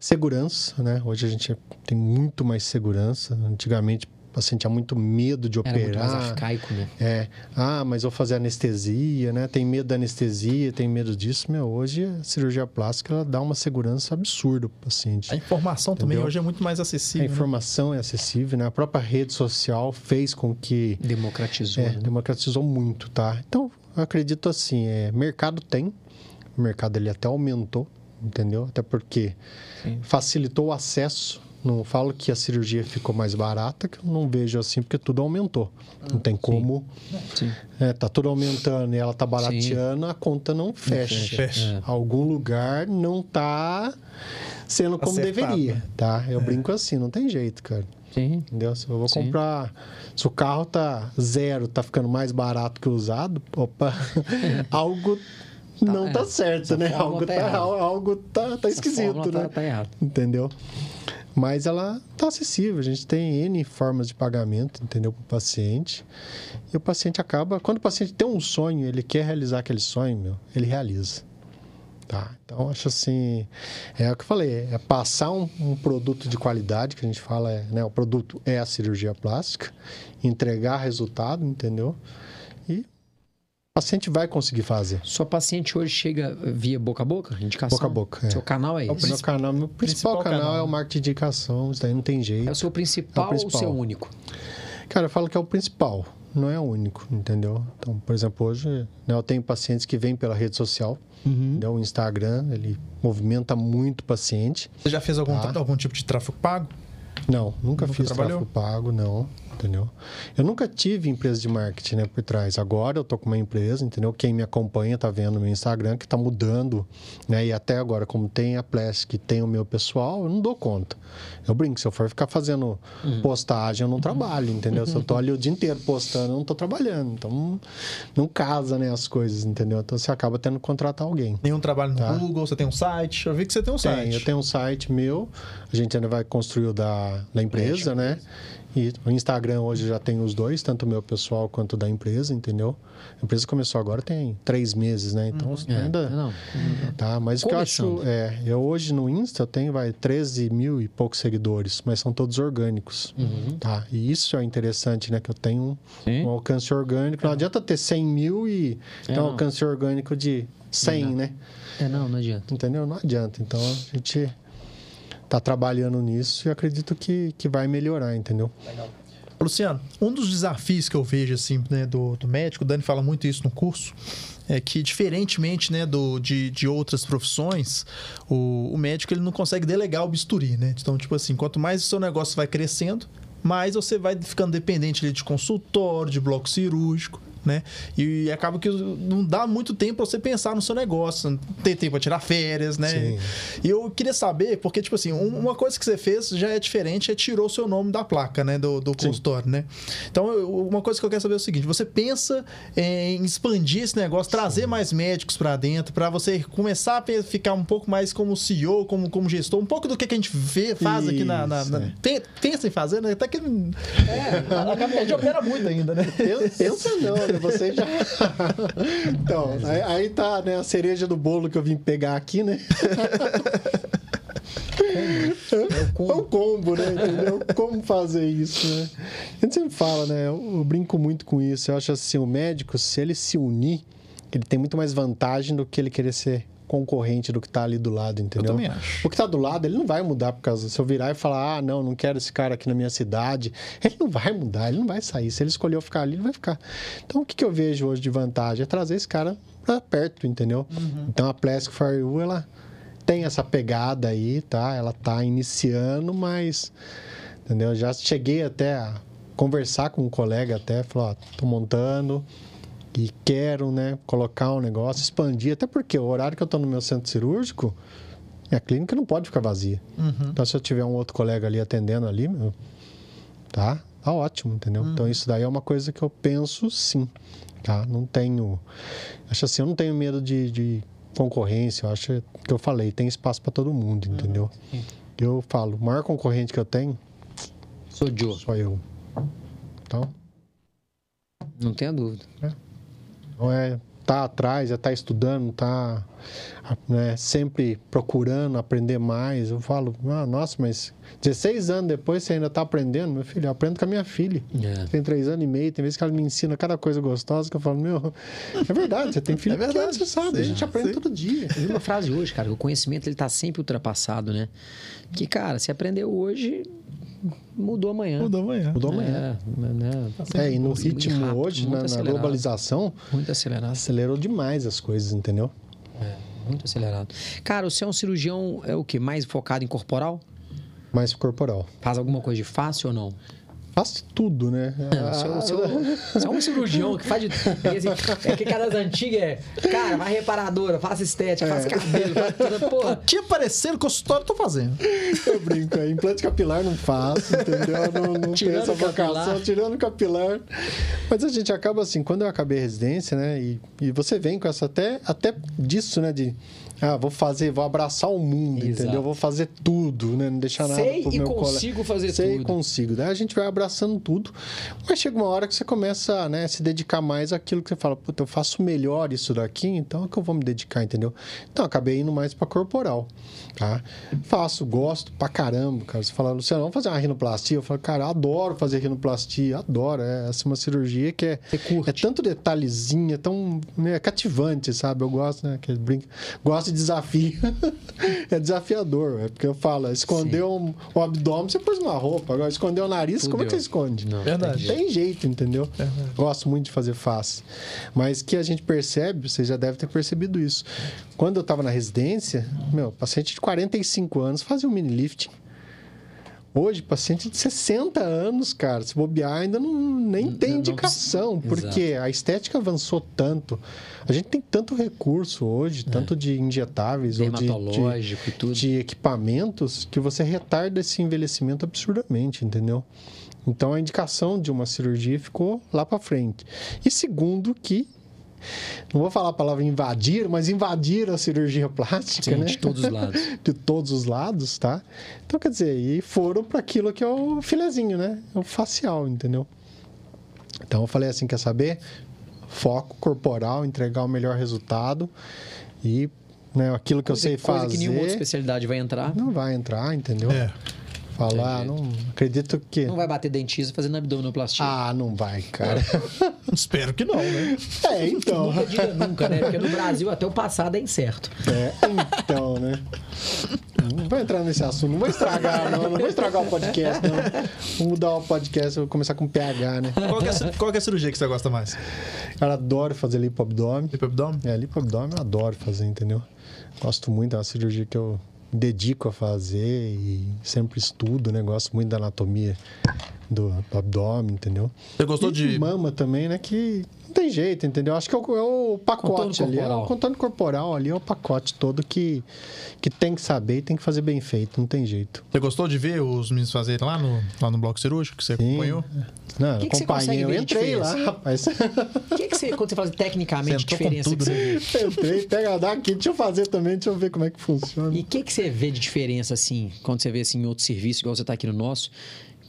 segurança, né? Hoje a gente tem muito mais segurança. Antigamente o paciente tinha muito medo de operar. Era muito mais arcaico, né? É. Ah, mas vou fazer anestesia, né? Tem medo da anestesia, tem medo disso. Meu, hoje a cirurgia plástica ela dá uma segurança absurda para o paciente. A informação entendeu? também hoje é muito mais acessível. A né? informação né? é acessível, né? A própria rede social fez com que... Democratizou. É, né? democratizou muito, tá? Então, eu acredito assim, é, mercado tem. O mercado ele até aumentou, entendeu? Até porque Sim. facilitou o acesso não falo que a cirurgia ficou mais barata, que eu não vejo assim, porque tudo aumentou. não tem como. Sim. É, tá tudo aumentando e ela tá barateando, Sim. a conta não fecha. fecha. É. Algum lugar não tá sendo como Acertado. deveria, tá? Eu é. brinco assim, não tem jeito, cara. Sim. Entendeu? Se eu vou Sim. comprar. Se o carro tá zero, tá ficando mais barato que usado, opa, algo tá, não tá é. certo, né? Algo tá, tá algo tá, tá esquisito, né? Tá, tá errado. Entendeu? Mas ela está acessível, a gente tem N formas de pagamento, entendeu, para o paciente. E o paciente acaba, quando o paciente tem um sonho, ele quer realizar aquele sonho, meu, ele realiza. Tá? Então, acho assim, é o que eu falei, é passar um, um produto de qualidade, que a gente fala, é, né, o produto é a cirurgia plástica, entregar resultado, entendeu? O paciente vai conseguir fazer. Sua paciente hoje chega via boca a boca? Indicação? Boca a boca. É. Seu canal é esse? É meu canal, meu principal, principal canal, canal, é o marketing de indicação, isso daí não tem jeito. É o seu principal, é o principal. ou o seu único? Cara, eu falo que é o principal, não é o único, entendeu? Então, por exemplo, hoje né, eu tenho pacientes que vêm pela rede social, uhum. né, o Instagram, ele movimenta muito paciente. Você já fez algum, tá? algum tipo de tráfego pago? Não, nunca, nunca fiz trabalhou? tráfego pago, não entendeu? Eu nunca tive empresa de marketing, né, por trás. Agora eu tô com uma empresa, entendeu? Quem me acompanha tá vendo no meu Instagram que tá mudando, né? E até agora, como tem a Plastic, tem o meu pessoal, eu não dou conta. Eu brinco, se eu for ficar fazendo uhum. postagem, eu não trabalho, entendeu? Se eu tô ali o dia inteiro postando, eu não tô trabalhando. Então, não casa, né, as coisas, entendeu? Então, você acaba tendo que contratar alguém. Nenhum trabalho no tá? Google, você tem um site? Eu vi que você tem um tem, site. eu tenho um site meu, a gente ainda vai construir o da, da empresa, né? E o Instagram hoje já tem os dois, tanto o meu pessoal quanto da empresa, entendeu? A empresa começou agora tem três meses, né? Então uhum. ainda. É, não. Tá, mas o que eu acho. É, eu hoje no Insta eu tenho vai, 13 mil e poucos seguidores, mas são todos orgânicos. Uhum. Tá? E isso é interessante, né? Que eu tenho um, um alcance orgânico. Não é. adianta ter 100 mil e é, ter um alcance orgânico de 100, não. né? É, não, não adianta. Entendeu? Não adianta. Então a gente está trabalhando nisso e acredito que, que vai melhorar, entendeu? Legal. Luciano, um dos desafios que eu vejo assim, né, do, do médico, o Dani fala muito isso no curso, é que diferentemente né, do, de, de outras profissões, o, o médico ele não consegue delegar o bisturi, né? Então, tipo assim, quanto mais o seu negócio vai crescendo, mais você vai ficando dependente de consultório, de bloco cirúrgico né? E acaba que não dá muito tempo para você pensar no seu negócio, não tem tempo para tirar férias, né? Sim. E eu queria saber, porque, tipo assim, uma coisa que você fez já é diferente, é tirou o seu nome da placa, né? Do, do consultório, né? Então, uma coisa que eu quero saber é o seguinte: você pensa em expandir esse negócio, trazer Sim. mais médicos para dentro, para você começar a ficar um pouco mais como CEO, como, como gestor, um pouco do que, a gente vê, faz Isso, aqui na. na, na é. pensa em fazer, né? Até que. É, a, a, a opera muito ainda, né? Pensa não, Você já. então, aí, aí, tá, né? A cereja do bolo que eu vim pegar aqui, né? É o combo, é o combo né? Entendeu? Como fazer isso, né? A gente sempre fala, né? Eu, eu brinco muito com isso. Eu acho assim, o médico, se ele se unir, ele tem muito mais vantagem do que ele querer ser concorrente do que está ali do lado, entendeu? Eu também acho. O que está do lado, ele não vai mudar por causa. Se eu virar e falar, ah, não, não quero esse cara aqui na minha cidade, ele não vai mudar, ele não vai sair. Se ele escolheu ficar ali, ele vai ficar. Então, o que, que eu vejo hoje de vantagem? É trazer esse cara para perto, entendeu? Uhum. Então, a Plastic for You, ela tem essa pegada aí, tá? Ela tá iniciando, mas. Entendeu? Já cheguei até a conversar com um colega até, falou, ó, tô montando e quero, né, colocar um negócio, expandir, até porque o horário que eu estou no meu centro cirúrgico, a clínica não pode ficar vazia. Uhum. Então, se eu tiver um outro colega ali atendendo ali, meu, tá, tá ótimo, entendeu? Uhum. Então, isso daí é uma coisa que eu penso sim, tá? Não tenho, acho assim, eu não tenho medo de, de concorrência, eu acho que eu falei, tem espaço para todo mundo, uhum. entendeu? Uhum. Eu falo, o maior concorrente que eu tenho sou Joe. Sou eu. Então, não tenha dúvida. É. Então é tá atrás, já tá estudando, tá né, sempre procurando aprender mais. Eu falo, ah, nossa, mas 16 anos depois você ainda está aprendendo? Meu filho, eu aprendo com a minha filha. É. Tem 3 anos e meio, tem vezes que ela me ensina cada coisa gostosa que eu falo, meu, é verdade, você tem filho é verdade, você sabe, sim, a gente aprende sim. todo dia. Eu vi uma frase hoje, cara, o conhecimento ele está sempre ultrapassado, né? Que, cara, se aprendeu hoje, mudou amanhã. Mudou amanhã. Mudou amanhã. É, né? é e no ritmo rápido, hoje, na, na, globalização, muito acelerado. acelerou demais as coisas, entendeu? É. Muito acelerado. Cara, você é um cirurgião, é o que? Mais focado em corporal? Mais corporal. Faz alguma coisa de fácil ou não? Faz tudo, né? Você é um cirurgião que faz de. É que cara das antigas é. Cara, vai reparadora, faz estética, faz é. cabelo, faz tudo. Porra. O que aparecer no consultório, tô fazendo. Eu brinco, é, implante capilar não faço, entendeu? Não, não tenho essa vocação, tirando capilar. Mas a gente acaba assim, quando eu acabei a residência, né? E, e você vem com essa até, até disso, né? De ah, vou fazer, vou abraçar o mundo, Exato. entendeu? Vou fazer tudo, né? Não deixar nada Sei pro meu e consigo fazer Sei tudo. Sei e consigo. Daí a gente vai abraçando tudo. Mas chega uma hora que você começa né, a se dedicar mais àquilo que você fala, puta, eu faço melhor isso daqui, então é que eu vou me dedicar, entendeu? Então acabei indo mais para corporal, tá? Faço, gosto pra caramba, cara. Você fala, Luciano, vamos fazer uma rinoplastia? Eu falo, cara, adoro fazer rinoplastia, adoro. É essa é uma cirurgia que é, é tanto detalhezinho, é tão é cativante, sabe? Eu gosto, né? Que brinca. Gosto de desafio. é desafiador, é porque eu falo, escondeu um, o abdômen, você pôs uma roupa. Agora, esconder o nariz, Fudeu. como é que você esconde? Não, Verdade. Tem jeito, entendeu? Verdade. Gosto muito de fazer face. Mas que a gente percebe, você já deve ter percebido isso. Quando eu estava na residência, meu, paciente de 45 anos fazia um mini lifting. Hoje, paciente de 60 anos, cara, se bobear, ainda não, nem tem indicação, não, porque exato. a estética avançou tanto. A gente tem tanto recurso hoje, é. tanto de injetáveis ou de, de, de equipamentos, que você retarda esse envelhecimento absurdamente, entendeu? Então, a indicação de uma cirurgia ficou lá para frente. E segundo, que não vou falar a palavra invadir, mas invadir a cirurgia plástica, Sim, né? De todos os lados. de todos os lados, tá? Então, quer dizer, e foram para aquilo que é o filezinho, né? É o facial, entendeu? Então, eu falei assim: quer saber? Foco corporal, entregar o melhor resultado e né, aquilo que coisa, eu sei fazer. Coisa que nenhuma outra especialidade vai entrar. Não vai entrar, entendeu? É falar, não acredito que. Não vai bater dentista fazendo abdominoplastia. Ah, não vai, cara. Espero que não, né? É, então. Nunca diga nunca, né? Porque no Brasil até o passado é incerto. É, então, né? Não vou entrar nesse assunto, não vou estragar, não. Não vou estragar o podcast, não. Vou mudar o podcast, vou começar com PH, né? Qual é, qual é a cirurgia que você gosta mais? Cara, adoro fazer lipoabdômen. Lipoabdômen? É, lipoabdômen eu adoro fazer, entendeu? Gosto muito, é uma cirurgia que eu dedico a fazer e sempre estudo, né? Gosto muito da anatomia do, abdômen, entendeu? Você gostou e de mama também, né? Que não tem jeito, entendeu? Acho que é o, é o pacote ali, é o contorno corporal ali é o pacote todo que que tem que saber e tem que fazer bem feito, não tem jeito. Você gostou de ver os meninos fazerem lá no lá no bloco cirúrgico que você Sim. acompanhou? Não, que acompanhei, eu entrei lá, rapaz. O que, que você, quando você fala tecnicamente, você diferença tudo, que você né? vê? Entrei, pega daqui, deixa eu fazer também, deixa eu ver como é que funciona. E o que, que você vê de diferença, assim, quando você vê assim, em outro serviço, igual você está aqui no nosso?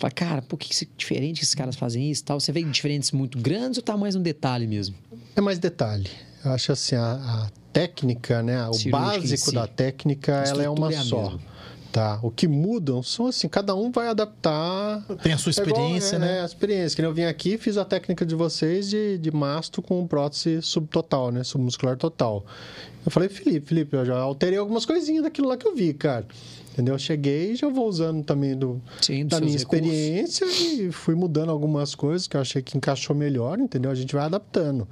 Fala, cara, por que, que é diferente que esses caras fazem isso tal? Você vê diferentes muito grandes ou tá mais um detalhe mesmo? É mais detalhe. Eu acho assim, a, a técnica, né? O Cirúrgica básico si. da técnica, ela é uma é só. Mesmo. Tá. O que mudam são assim, cada um vai adaptar. Tem a sua experiência, é igual, né? É, a experiência. Que eu vim aqui fiz a técnica de vocês de, de mastro com prótese subtotal, né? Submuscular total. Eu falei, Felipe, Felipe, eu já alterei algumas coisinhas daquilo lá que eu vi, cara. Entendeu? Eu cheguei e já vou usando também do, Sim, da minha experiência e fui mudando algumas coisas que eu achei que encaixou melhor, entendeu? A gente vai adaptando.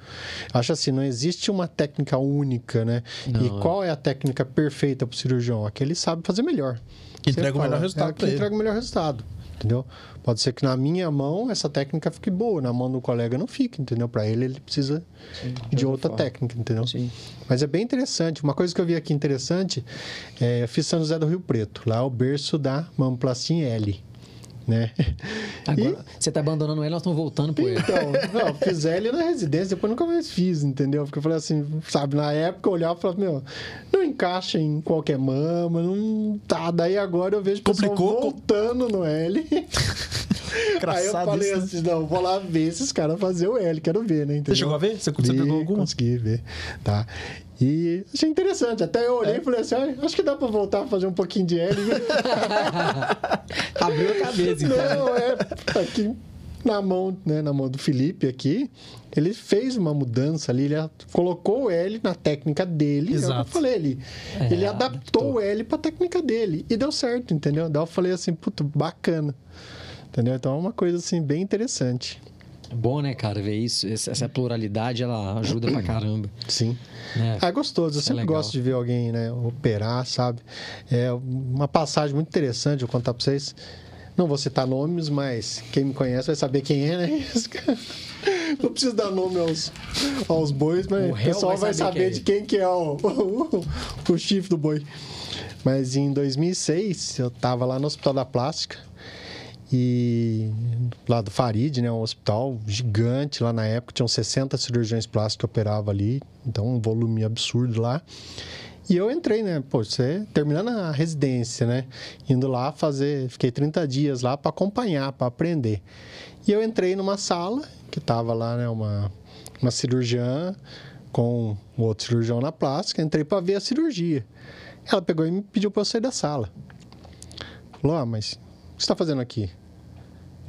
Acho assim, não existe uma técnica única, né? Não, e é. qual é a técnica perfeita para o cirurgião? Aquele sabe fazer melhor. Que entrega o melhor resultado. É, que entrega o melhor resultado entendeu? Pode ser que na minha mão essa técnica fique boa, na mão do colega não fique, entendeu? Para ele, ele precisa Sim, de outra forma. técnica, entendeu? Sim. Mas é bem interessante. Uma coisa que eu vi aqui interessante, é, eu fiz São José do Rio Preto, lá é o berço da mamoplastia L né? Agora, e... você tá abandonando ele, nós estamos voltando por ele. Então, não, fiz ele na residência, depois nunca mais fiz, entendeu? Porque eu falei assim, sabe, na época eu olhava e falava, meu, não encaixa em qualquer mama, não tá. Daí agora eu vejo Complicou, voltando no L. Aí eu falei isso, né? assim, não, vou lá ver esses caras fazer o L, quero ver, né? Entendeu? Você chegou a ver? Você, você pegou alguma? Consegui ver, tá. E achei interessante. Até eu olhei é. e falei assim: ah, acho que dá pra voltar a fazer um pouquinho de L. Abriu a cabeça, então. Não, é. Aqui na mão, né, na mão do Felipe aqui, ele fez uma mudança ali, ele colocou o L na técnica dele. Exato. É o que eu falei ali. É, ele adaptou adaptou. o L pra técnica dele. E deu certo, entendeu? Daí eu falei assim, puto, bacana. Entendeu? Então é uma coisa assim, bem interessante. É bom, né, cara, ver isso. Essa pluralidade, ela ajuda pra caramba. Sim. É, é gostoso. Eu é sempre gosto de ver alguém, né, operar, sabe? É uma passagem muito interessante, eu vou contar pra vocês. Não vou citar nomes, mas quem me conhece vai saber quem é, né? Não preciso dar nome aos, aos bois, mas o, o pessoal vai saber, vai saber de quem que é o, o, o chifre do boi. Mas em 2006, eu estava lá no Hospital da Plástica e lá do Farid, né, um hospital gigante lá na época, tinham 60 cirurgiões plásticos que operavam ali, então um volume absurdo lá. E eu entrei, né? Pô, você terminando a residência, né? Indo lá fazer, fiquei 30 dias lá para acompanhar, para aprender. E eu entrei numa sala que tava lá, né, uma uma cirurgiã com um outro cirurgião na plástica, entrei para ver a cirurgia. Ela pegou e me pediu para eu sair da sala. Falou: "Ah, mas você está fazendo aqui?"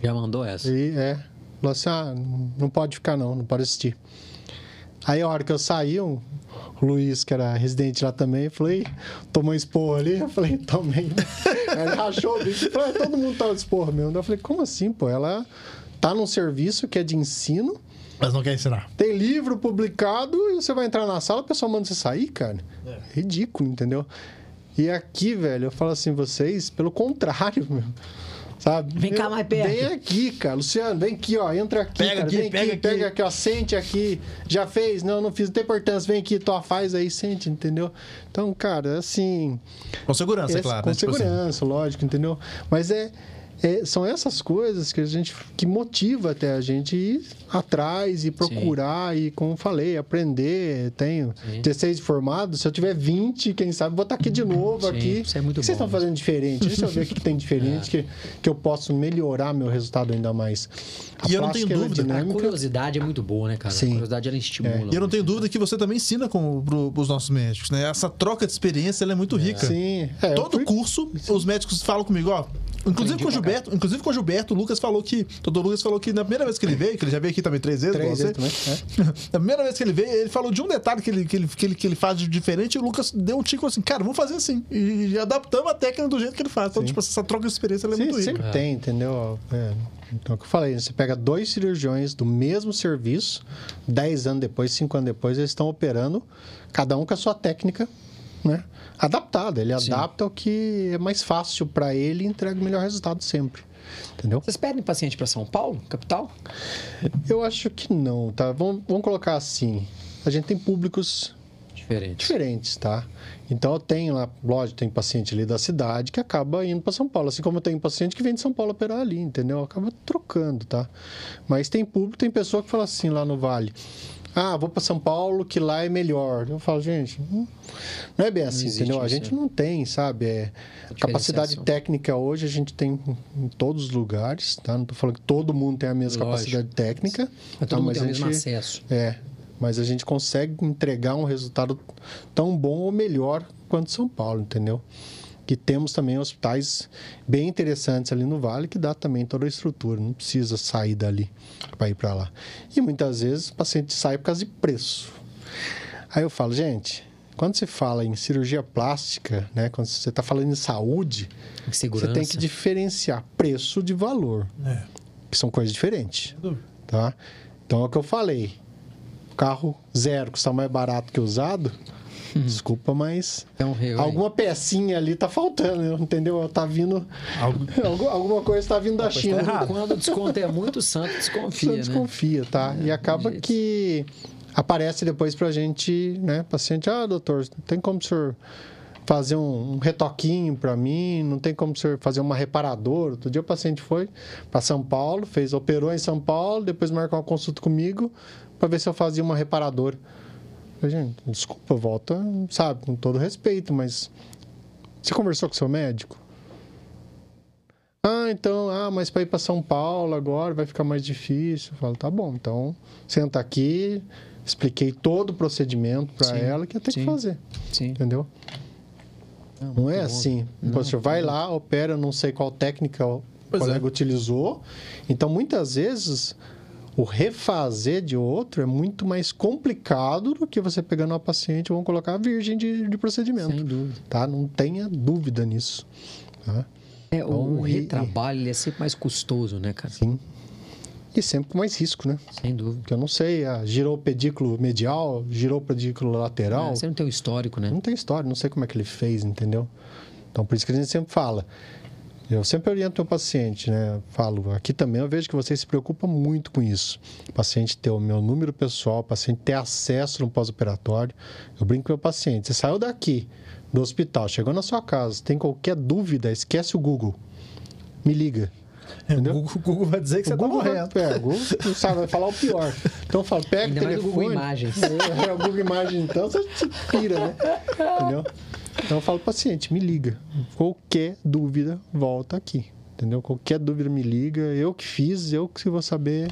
Já mandou essa? E é. Falou assim: "Ah, não pode ficar não, não pode assistir." Aí a hora que eu saí, um, o Luiz, que era residente lá também, falei, tomou esporro ali? Eu falei, tomei. Ele rachou o bicho. Falei, todo mundo tá esporro mesmo. Eu falei, como assim, pô? Ela tá num serviço que é de ensino. Mas não quer ensinar. Tem livro publicado e você vai entrar na sala, o pessoal manda você sair, cara. É. Ridículo, entendeu? E aqui, velho, eu falo assim, vocês, pelo contrário, meu sabe? Vem cá mais perto. Vem aqui, cara. Luciano, vem aqui, ó. Entra aqui, pega cara. Aqui, vem pega aqui, aqui, pega aqui, ó. Sente aqui. Já fez? Não, não fiz. Não tem importância. Vem aqui, tua faz aí, sente, entendeu? Então, cara, assim. Com segurança, esse, claro. Com né? Tipo assim. segurança, tipo lógico, entendeu? Mas é é, são essas coisas que a gente que motiva até a gente ir atrás e procurar Sim. e como falei aprender. Tenho Sim. 16 formados. Se eu tiver 20 quem sabe vou estar aqui de novo Sim, aqui. isso é muito o que vocês estão fazendo diferente? Deixa eu ver o que tem diferente é. que, que eu posso melhorar meu resultado ainda mais. A e eu não tenho é dúvida dinâmica... a curiosidade é muito boa né cara? Sim. a curiosidade ela estimula é. e eu não tenho dúvida que você também ensina com pro, os nossos médicos né? Essa troca de experiência ela é muito rica. Sim. É, todo fui... curso os médicos falam comigo ó. Inclusive com o Gilberto, inclusive com o Gilberto, o Lucas falou que. O doutor Lucas falou que na primeira vez que ele veio, que ele já veio aqui também três vezes, três vezes também, é. Na primeira vez que ele veio, ele falou de um detalhe que ele, que ele, que ele, que ele faz de diferente e o Lucas deu um tico assim, cara, vamos fazer assim. E, adaptamos a técnica do jeito que ele faz. Então, Sim. tipo, essa troca de experiência é Sim, muito rica. Sempre é. tem, entendeu? É. Então, é o que eu falei, você pega dois cirurgiões do mesmo serviço, dez anos depois, cinco anos depois, eles estão operando, cada um com a sua técnica, né? adaptada. Ele Sim. adapta o que é mais fácil para ele e entrega o melhor resultado sempre. Entendeu? Vocês pedem paciente para São Paulo, capital? Eu acho que não, tá? Vamos, vamos colocar assim. A gente tem públicos diferentes. diferentes, tá? Então eu tenho lá, lógico, tem paciente ali da cidade que acaba indo para São Paulo, assim como eu tenho paciente que vem de São Paulo operar ali, entendeu? Acaba trocando, tá? Mas tem público, tem pessoa que fala assim lá no Vale. Ah, vou para São Paulo, que lá é melhor. Eu falo, gente, não é bem assim, entendeu? A gente não tem, sabe? É, capacidade técnica hoje a gente tem em todos os lugares, tá? Não estou falando que todo mundo tem a mesma Lógico. capacidade técnica. Mas todo tá? mundo mas tem o mesmo acesso. É, mas a gente consegue entregar um resultado tão bom ou melhor quanto São Paulo, entendeu? Que temos também hospitais bem interessantes ali no Vale, que dá também toda a estrutura, não precisa sair dali para ir para lá. E muitas vezes o paciente sai por causa de preço. Aí eu falo, gente, quando você fala em cirurgia plástica, né, quando você está falando em saúde, Segurança. você tem que diferenciar preço de valor, é. que são coisas diferentes. Tá? Então é o que eu falei. Carro zero custa mais barato que usado. Desculpa, mas é um alguma pecinha ali tá faltando, entendeu? Tá vindo. Algo... alguma coisa tá vindo da tá China. Tá Quando o desconto é muito, santo desconfia. Santo né? desconfia, tá? É, e acaba que aparece depois pra gente, né? Paciente, ah, doutor, tem como o senhor fazer um, um retoquinho para mim, não tem como o senhor fazer uma reparadora. Outro dia o paciente foi para São Paulo, fez, operou em São Paulo, depois marcou uma consulta comigo para ver se eu fazia uma reparadora. Gente, desculpa, volta, sabe, com todo respeito, mas você conversou com seu médico? Ah, então, ah, mas para ir para São Paulo agora vai ficar mais difícil. Eu falo, tá bom, então senta aqui, expliquei todo o procedimento para ela que ia ter sim, que fazer. Sim. Entendeu? Não, Não é assim. Não, Você vai não. lá, opera, não sei qual técnica o Pois colega é. utilizou. Então, muitas vezes, o refazer de outro é muito mais complicado do que você pegando uma paciente e vamos colocar a virgem de, de procedimento. Sem dúvida. Tá? Não tenha dúvida nisso. Tá? É, o, Então, o e- retrabalho ele é sempre mais custoso, né, cara? Sim. E sempre com mais risco, né? Sem dúvida. Porque eu não sei, ah, girou o pedículo medial, girou o pedículo lateral. É, você não tem um histórico, né? Não tem história, não sei como é que ele fez, entendeu? Então, por isso que a gente sempre fala. Eu sempre oriento o paciente, né? Falo, aqui também eu vejo que você se preocupa muito com isso. O paciente ter o meu número pessoal, o paciente ter acesso no pós-operatório. Eu brinco com o meu paciente. Você saiu daqui, do hospital, chegou na sua casa, tem qualquer dúvida, esquece o Google. Me liga. O? Google, o Google vai dizer que você o tá Google vai- morrendo. É, o Google não sabe, vai falar o pior. Então eu falo, pega Ainda o mais o telefone. Google Imagens. É, é, o Google Imagens, então você se pira, né? Entendeu? Então eu falo pro paciente, me liga. Qualquer dúvida, volta aqui. Entendeu? Qualquer dúvida me liga. Eu que fiz, eu que vou saber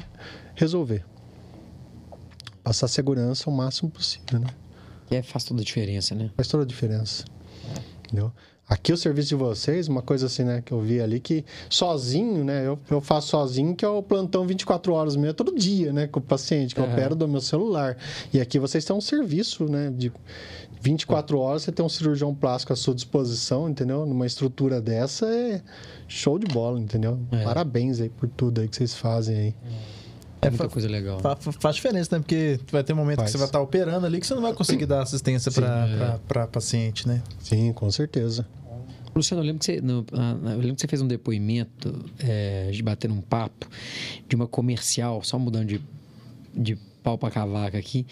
resolver. Passar segurança o máximo possível, né? Que é, faz toda a diferença, né? Faz toda a diferença. Entendeu? Aqui o serviço de vocês, uma coisa assim, né, que eu vi ali que sozinho, né, eu, eu faço sozinho, que é o plantão 24 horas mesmo, todo dia, né, com o paciente, que eu Aham. opero do meu celular. E aqui vocês têm um serviço, né, de 24 horas, você tem um cirurgião plástico à sua disposição, entendeu? Numa estrutura dessa é show de bola, entendeu? É. Parabéns aí por tudo aí que vocês fazem aí. É muita fa- coisa legal. Fa- fa- Faz diferença, né? Porque vai ter um momento Faz. que você vai estar operando ali que você não vai conseguir dar assistência para é. paciente, né? Sim, com certeza. Luciano, eu lembro que você, no- ah, eu lembro que você fez um depoimento é, de bater um papo de uma comercial, só mudando de, de pau pra cavaca aqui,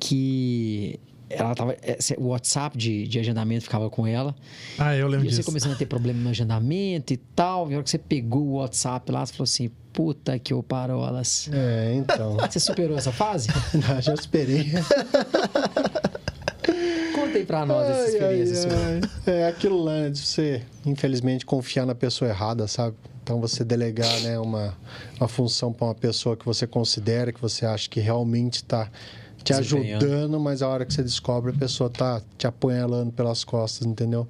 que ela tava. cê- O WhatsApp de, de agendamento ficava com ela. Ah, eu lembro E você disso. começando a ter problema no agendamento e tal. E a hora que você pegou o WhatsApp lá, você falou assim: puta que ô parolas. É, então. Você superou essa fase? Já esperei. Conta aí pra nós essa experiência ai, ai. É aquilo lá, né, de você, infelizmente, confiar na pessoa errada, sabe? Então, você delegar né, uma, uma função para uma pessoa que você considera, que você acha que realmente está te ajudando, mas a hora que você descobre, a pessoa está te apunhalando pelas costas, entendeu?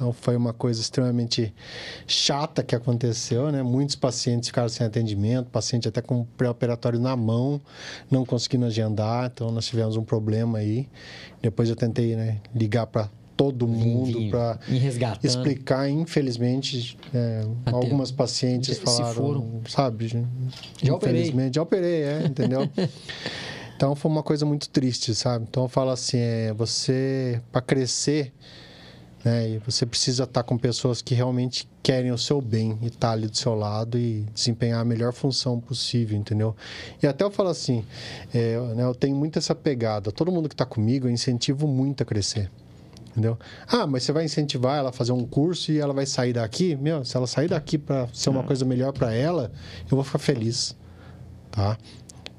Então, foi uma coisa extremamente chata que aconteceu, né? Muitos pacientes ficaram sem atendimento, paciente até com pré-operatório na mão, não conseguindo agendar, então nós tivemos um problema aí. Depois eu tentei né, ligar para todo mundo para explicar. Infelizmente, é, algumas pacientes se falaram, foram. sabe? Já operei. já operei, é, entendeu? então foi uma coisa muito triste, sabe? Então eu falo assim, é, você para crescer, né? E você precisa estar com pessoas que realmente querem o seu bem e estar ali do seu lado e desempenhar a melhor função possível, entendeu? E até eu falo assim, é, né, eu tenho muito essa pegada. Todo mundo que está comigo, eu incentivo muito a crescer. Entendeu? Ah, mas você vai incentivar ela a fazer um curso e ela vai sair daqui? Meu, se ela sair daqui para ser uma coisa melhor para ela, eu vou ficar feliz. Tá?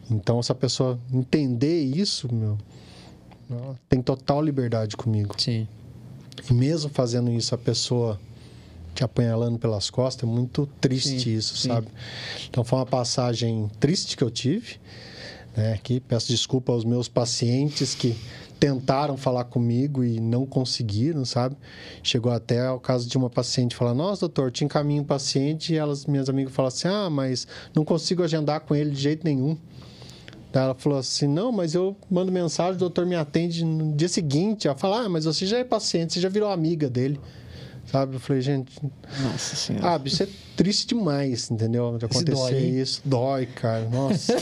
Então, se a pessoa entender isso, meu, tem total liberdade comigo. Sim. E mesmo fazendo isso, a pessoa te apunhalando pelas costas, é muito triste Sim, isso, sim. sabe? Então foi uma passagem triste que eu tive, né? Aqui peço desculpa aos meus pacientes que tentaram falar comigo e não conseguiram, sabe? Chegou até o caso de uma paciente falar: "Nossa, doutor, te encaminho um paciente" e elas, minhas amigas falaram assim: "Ah, mas não consigo agendar com ele de jeito nenhum". Daí ela falou assim: não, mas eu mando mensagem, o doutor me atende no dia seguinte. Ela fala: ah, mas você já é paciente, você já virou amiga dele. Sabe? Eu falei, gente, Nossa senhora. ah, isso é triste demais, entendeu? De acontecer dói, hein? isso. Dói, cara. Nossa.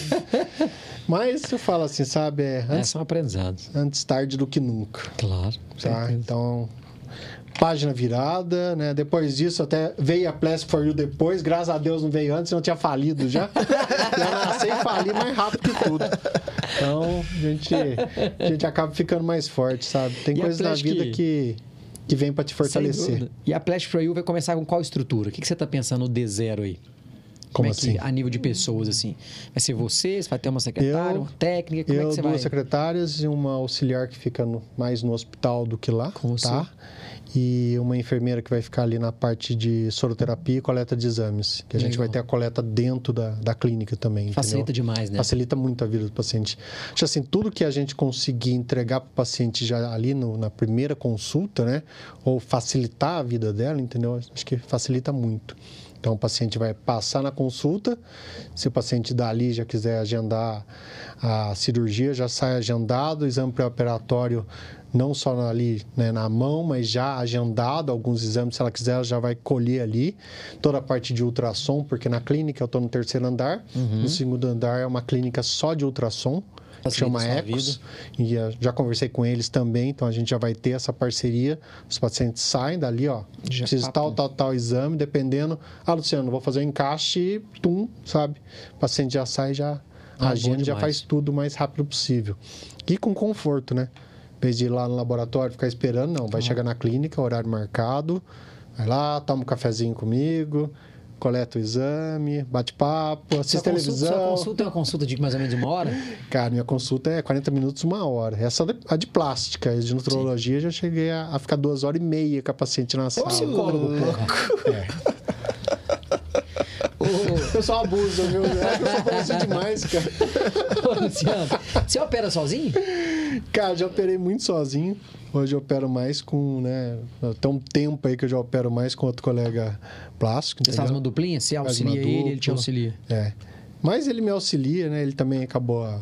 mas eu falo assim, sabe? É, É, antes, são aprendizados. antes tarde do que nunca. Claro. Tá? certeza. Então, página virada, né? Depois disso, até veio a Plastic for You depois. Graças a Deus não veio antes, não tinha falido já. Já nasci e fali mais rápido que tudo. Então, a gente, a gente acaba ficando mais forte, sabe? Tem E coisas na vida que, que vem para te fortalecer. E a Plastic for You vai começar com qual estrutura? O que, que você está pensando no D0 aí? Como é assim? que, a nível de pessoas, assim? Vai ser você? Você vai ter uma secretária, Eu- uma técnica? Como é Eu, que você duas vai? secretárias e uma auxiliar que fica no- mais no hospital do que lá, Com tá? E uma enfermeira que vai ficar ali na parte de soroterapia e coleta de exames. Que a gente Legal. vai ter a coleta dentro da, da clínica também. Facilita entendeu? demais, né? Facilita muito a vida do paciente. Acho assim, tudo que a gente conseguir entregar para o paciente já ali no- na primeira consulta, né? Ou facilitar a vida dela, entendeu? Acho que facilita muito. Então, o paciente vai passar na consulta. Se o paciente dali já quiser agendar a cirurgia, já sai agendado, o exame pré-operatório não só ali né, na mão, mas já agendado alguns exames, se ela quiser, ela já vai colher ali. Toda a parte de ultrassom, porque na clínica eu estou no terceiro andar, no segundo andar é uma clínica só de ultrassom. Facilita chama Ecos. E eh, já conversei com eles também, então a gente já vai ter essa parceria. Os pacientes saem dali, ó. Já Precisa papum. tal, tal, tal exame, dependendo. Ah, Luciano, vou fazer o encaixe e tum, sabe? O paciente já sai, já Ah, bom já faz tudo o mais rápido possível. E com conforto, né? Em vez de ir lá no laboratório ficar esperando, não. Vai chegar na clínica, horário marcado, vai lá, toma um cafezinho comigo, coleta o exame, bate papo, Sua assiste consulta, televisão. sua consulta é uma consulta de mais ou menos uma hora? Cara, minha consulta é 40 minutos, uma hora. Essa é a de plástica. A de nutrologia já cheguei a, a ficar duas horas e meia com a paciente na sala. psicólogo, porra. É. Ô, O pessoal abusa, viu? Eu acho que eu sou conhecido demais, cara. ô, Luciano, você opera sozinho? Cara, já operei muito sozinho. Hoje eu opero mais com, né? Tem um tempo aí que eu já opero mais com outro colega plástico. Você faz uma duplinha? Você auxilia ele, ele te auxilia. É. Mas ele me auxilia, né? Ele também acabou a.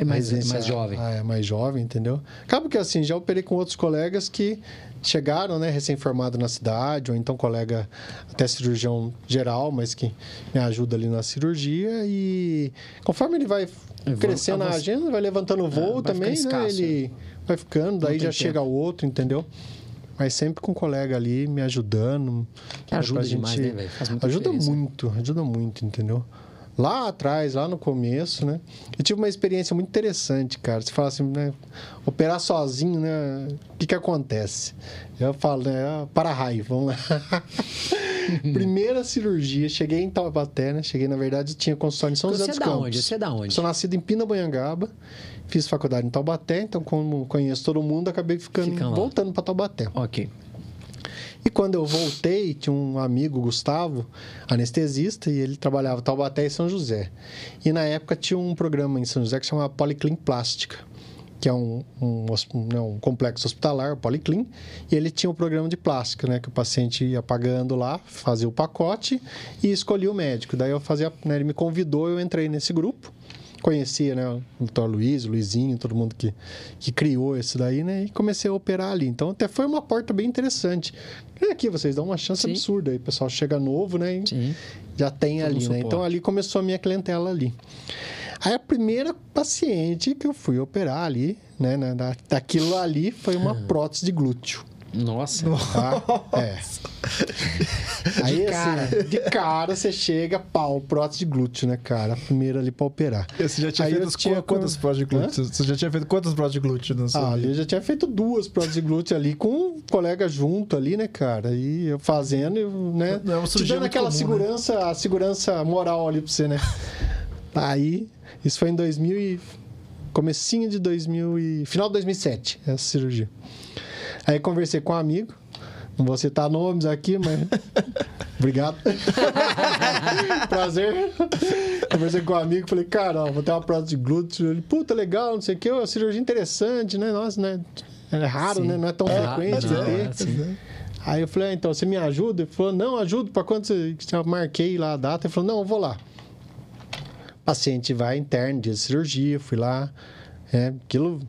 É mais- residência- mais jovem. Ah, é mais jovem, entendeu? Acaba que assim, já operei com outros colegas que chegaram, né, recém-formados na cidade, ou então colega até cirurgião geral, mas que me ajuda ali na cirurgia e conforme ele vai crescendo na agenda, vai levantando o voo Ah, vai também, ficando né? escasso, Ele vai ficando, daí já tempo. chega o outro, entendeu? Mas sempre com um colega ali me ajudando. Que ajuda demais, gente- né, velho? Ajuda diferença. muito, ajuda muito, entendeu? Lá atrás, lá no começo, né? Eu tive uma experiência muito interessante, cara. Você fala assim, né? Operar sozinho, né? O que que acontece? Eu falo, né? ah, Para raio, vamos lá. Primeira cirurgia, cheguei em Taubaté, né? Cheguei, na verdade, tinha consultório em São Você José é dos da Campos. onde? Você é da onde? Sou nascido em Pindamonhangaba, fiz faculdade em Taubaté, então como conheço todo mundo, acabei ficando, voltando para Taubaté. Ok. E quando eu voltei, tinha um amigo, Gustavo, anestesista, e ele trabalhava em Taubaté e São José. E na época tinha um programa em São José que chamava Policlin Plástica, que é um, um, né, um complexo hospitalar, o Policlin, e ele tinha um programa de plástica, né, que o paciente ia pagando lá, fazia o pacote e escolhia o médico. Daí eu fazia, né, ele me convidou, eu entrei nesse grupo. Conhecia, né, o doutor Luiz, o Luizinho, todo mundo que, que criou esse daí, né, e comecei a operar ali. Então, até foi uma porta bem interessante. E aqui, vocês dão uma chance Sim. absurda aí. O pessoal chega novo, né, Sim. já tem Todo ali, né? suporte. Então, ali começou a minha clientela ali. Aí, a primeira paciente que eu fui operar ali, né, na- da- daquilo ali, foi uma prótese de glúteo. Nossa. Tá? É. Aí, De assim, cara. de cara você chega, pau, prótese de glúteo, né, cara? A primeira ali pra operar. Você já tinha Aí feito tinha quantas próteses de glúteo? Você já tinha feito quantas próteses de glúteo sua Ah, ali eu já tinha feito duas próteses de glúteo ali com um colega junto ali, né, cara? E eu fazendo, eu, né? Não é uma te dando aquela comum, segurança, a segurança moral ali pra você, né? Aí, isso foi em 2000 e... Comecinho de 2000 e... Final de 2007, essa cirurgia. Aí conversei com um amigo, não vou citar nomes aqui, mas... Obrigado. Prazer. Conversei com um amigo, falei, cara, ó, vou ter uma prótese de glúteo. Ele, puta, legal, não sei o que, uma cirurgia interessante, né? Nossa, né? É raro, Sim. né? Não é tão É, frequente não, é, sim. Aí eu falei, ah, então você me ajuda? Ele falou, não, ajudo. Para quando você já marquei lá a data? Ele falou, não, eu vou lá. Paciente vai interno, dia de cirurgia, fui lá. É, aquilo,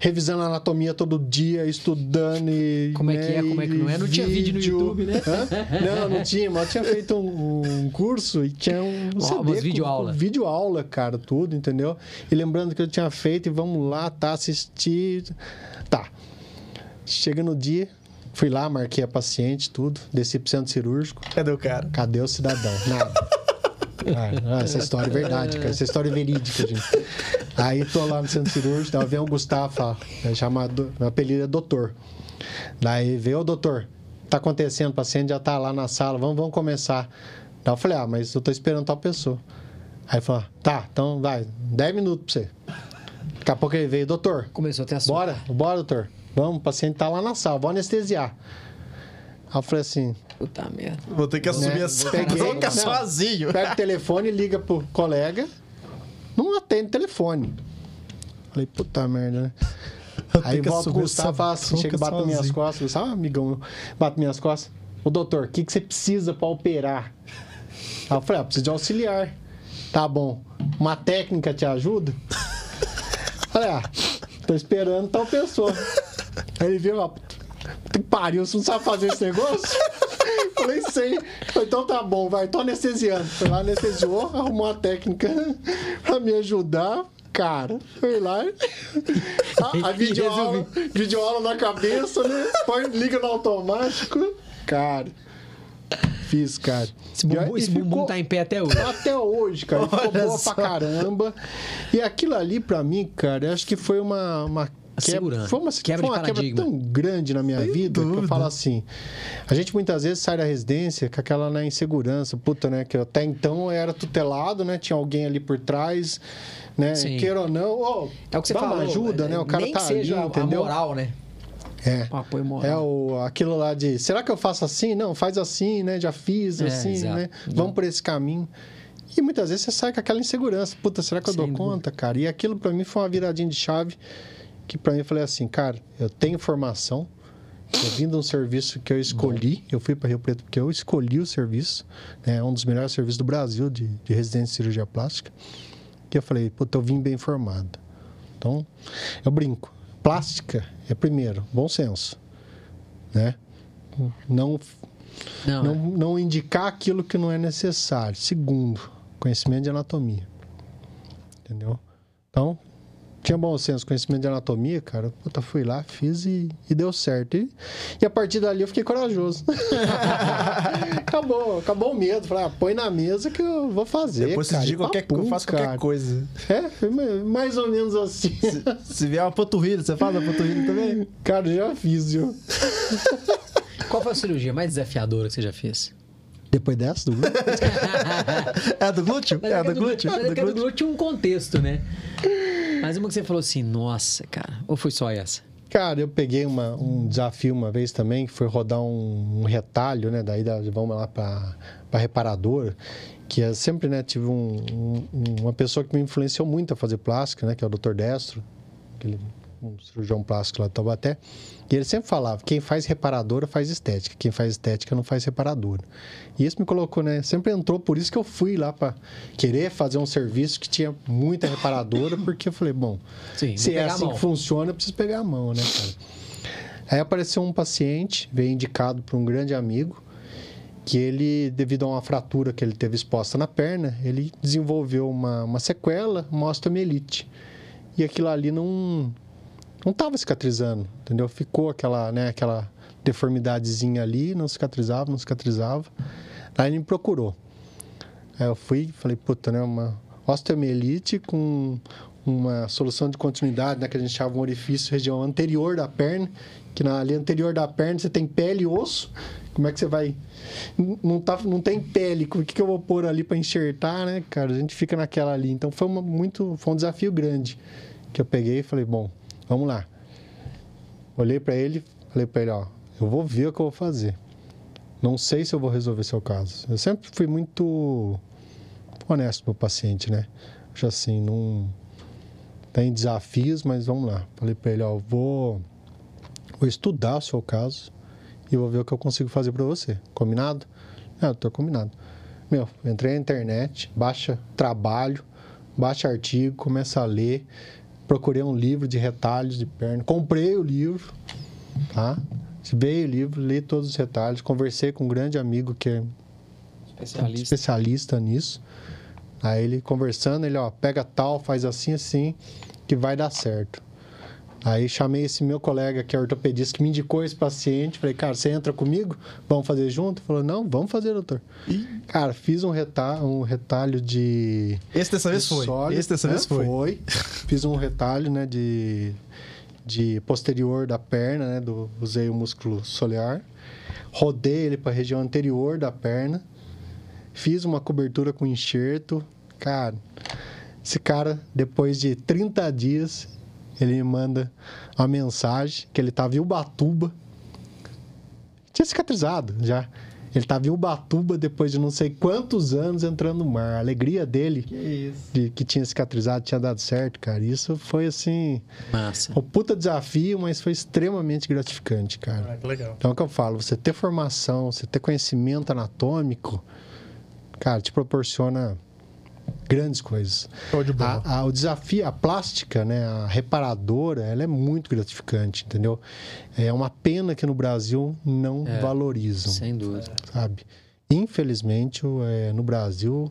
revisando a anatomia todo dia, estudando e. Como é que é, como é que não é? Não tinha vídeo no YouTube, né? Hã? Não, não tinha, mas eu tinha feito um, um curso e tinha um. Ó, CD umas com- videoaula. com Vídeo aula, cara, tudo, entendeu? E lembrando que eu tinha feito, e vamos lá, tá, assistir. Tá. Chega no dia, fui lá, marquei a paciente, tudo, desci pro centro cirúrgico. Cadê o cara? Cadê o cidadão? Nada. Ah, essa história é verdade, cara. Essa história é verídica, gente. Aí tô lá no centro cirúrgico, daí vem o Gustavo, é chamado, meu apelido é doutor. Daí vê o doutor, tá acontecendo, o paciente já tá lá na sala, vamos, vamos começar. Daí eu falei, ah, mas eu tô esperando tal pessoa. Aí falou, tá, então vai, 10 minutos pra você. Daqui a pouco ele veio, doutor, Começou a ter assunto. Bora, bora, doutor. Vamos, o paciente tá lá na sala, vou anestesiar. Aí eu falei assim, Puta merda. Vou ter que assumir Né? essa Peguei, bronca não. sozinho. pega o telefone, liga pro colega, não atende o telefone. Falei, puta merda, né? Aí volta o Gustavo assim, chega e bate nas minhas sozinho. costas. Gustavo, ah, amigão, bate minhas costas. Ô doutor, o que, que você precisa pra operar? Aí eu falei, ah, preciso de auxiliar. Tá bom. Uma técnica te ajuda? Falei, ah, tô esperando tal pessoa. Aí ele viu, ó, que pariu, você não sabe fazer esse negócio? Falei, sei. Falei, então tá bom, vai, tô anestesiando. Foi lá, anestesiou, arrumou uma técnica pra me ajudar. Cara, foi lá. A, a videoaula, videoaula na cabeça, né? Põe, liga no automático. Cara, fiz, cara. Esse bumbum, esse ficou- bumbum tá em pé até hoje. até hoje, cara. Ficou boa só. pra caramba. E aquilo ali, pra mim, cara, acho que foi uma. uma Segurança. foi uma, Quebra foi uma quebra tão grande na minha vida que eu dúvida. falo assim. A gente muitas vezes sai da residência com aquela né, insegurança, puta, né? Que até então eu era tutelado, né? Tinha alguém ali por trás, né? Sim. Queira ou não, ô, É o que você uma ajuda, né? O cara Nem tá seja ali, a- entendeu? a moral, né? É. O apoio moral. É o, aquilo lá de, será que eu faço assim? Não, faz assim, né? Já fiz É, assim, exato, né? Vamos por esse caminho. E muitas vezes você sai com aquela insegurança. Puta, será que eu Sem dou dúvida. conta, cara? E aquilo pra mim foi uma viradinha de chave que pra mim eu falei assim, cara, eu tenho formação, eu vim de um serviço que eu escolhi, eu fui para Rio Preto porque eu escolhi o serviço, né? É um dos melhores serviços do Brasil de, de residência de cirurgia plástica. Que eu falei, puta, eu vim bem formado. Então, eu brinco. Plástica é primeiro, bom senso, né? Não Não, não, é. não indicar aquilo que não é necessário. Segundo, conhecimento de anatomia. Entendeu? Então, tinha bom senso, conhecimento de anatomia, cara. Puta, fui lá, fiz e, e deu certo. E, e a partir dali eu fiquei corajoso. acabou, acabou o medo. Falei, ah, põe na mesa que eu vou fazer. Depois você cara. diz E qualquer papum, eu faço qualquer cara. coisa. É, foi mais ou menos assim. Se vier uma panturrilha, você faz a panturrilha também? cara, já fiz, viu? Qual foi a cirurgia mais desafiadora que você já fez? Depois dessa, do grupo, É a do glúteo? É a que do glúteo? É é do glúteo? glúteo um contexto, né? Mas uma que você falou assim, nossa, cara. Ou foi só essa? Cara, eu peguei uma- um desafio uma vez também, que foi rodar um, um retalho, né? Daí da- vamos lá para a reparadora, que é sempre, né? Tive um- um- uma pessoa que me influenciou muito a fazer plástica, né? Que é o Dr. Destro, aquele um cirurgião plástico lá de Taubaté. E ele sempre falava, quem faz reparadora faz estética, quem faz estética não faz reparadora. E isso me colocou, né? Sempre entrou, por isso que eu fui lá para querer fazer um serviço que tinha muita reparadora, porque eu falei, bom, Sim, se é assim que funciona, eu preciso pegar a mão, né, cara? Aí apareceu um paciente, veio indicado por um grande amigo, que ele, devido a uma fratura que ele teve exposta na perna, ele desenvolveu uma, uma sequela, uma osteomielite. E aquilo ali não não estava cicatrizando, entendeu? Ficou aquela, né, aquela deformidadezinha ali, não cicatrizava, não cicatrizava. Aí ele me procurou. Aí eu fui, falei, puta, né, uma osteomielite com uma solução de continuidade, né, que a gente chama um orifício região anterior da perna, que na ali anterior da perna você tem pele e osso. Como é que você vai não tá não tem pele, o que que eu vou pôr ali para enxertar, né, cara? A gente fica naquela ali. Então foi uma, muito foi um desafio grande que eu peguei e falei, bom, vamos lá. Olhei para ele, falei para ele, ó, eu vou ver o que eu vou fazer. Não sei se eu vou resolver seu caso. Eu sempre fui muito honesto com o paciente, né? Já assim, não tem desafios, mas vamos lá. Falei para ele, ó, eu vou vou estudar o seu caso e vou ver o que eu consigo fazer para você. Combinado? Ah, tô combinado. Meu, entrei na internet, baixa trabalho, baixa artigo, começa a ler. Procurei um livro de retalhos de perna. Comprei o livro, tá? Veio o livro, li todos os retalhos, conversei com um grande amigo que é Especialista. especialista nisso. Aí ele conversando, ele, ó, pega tal, faz assim, assim, que vai dar certo. Aí chamei esse meu colega que é ortopedista que me indicou esse paciente. Falei, cara, você entra comigo? Vamos fazer junto? Falou, não, vamos fazer, doutor. Cara, fiz um retalho, um retalho de. Esse dessa vez de foi. sólido, Esse dessa né? vez foi. Fiz um retalho, né, de, de posterior da perna, né, do, usei o músculo solear. Rodei ele para a região anterior da perna. Fiz uma cobertura com enxerto. Cara, esse cara, depois de 30 dias, ele me manda uma mensagem que ele estava em Ubatuba. tinha cicatrizado já. Ele estava em Ubatuba depois de não sei quantos anos entrando no mar. A alegria dele Que isso. de que tinha cicatrizado, tinha dado certo, cara. Isso foi assim, Massa. um puta desafio, mas foi extremamente gratificante, cara. Ah, que legal. Então é o que eu falo, você ter formação, você ter conhecimento anatômico, cara, te proporciona grandes coisas. A- a- o desafio, a plástica, né, a reparadora, ela é muito gratificante, entendeu? É uma pena que no Brasil não É, valorizam, Sem dúvida. sabe? Infelizmente, é, no Brasil,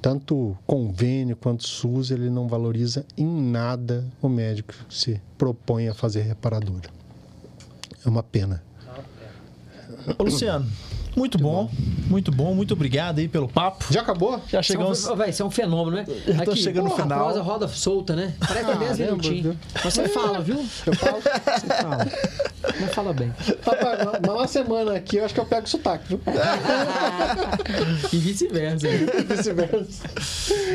tanto convênio quanto SUS, ele não valoriza em nada o médico que se propõe a fazer reparadora. É uma pena. Ô, Luciano, muito, bom, muito bom, muito obrigado aí pelo papo. Já acabou? Já chegamos. Isso é um, véi, isso é um fenômeno, né? Já tô chegando no final. A prosa roda solta, né? Parece Ah, 10 lembra, minutinhos. você fala, viu? Eu falo. Você fala. Não fala bem. Rapaz, mas uma semana aqui eu acho que eu pego sotaque, viu? E vice-versa. Vice-versa.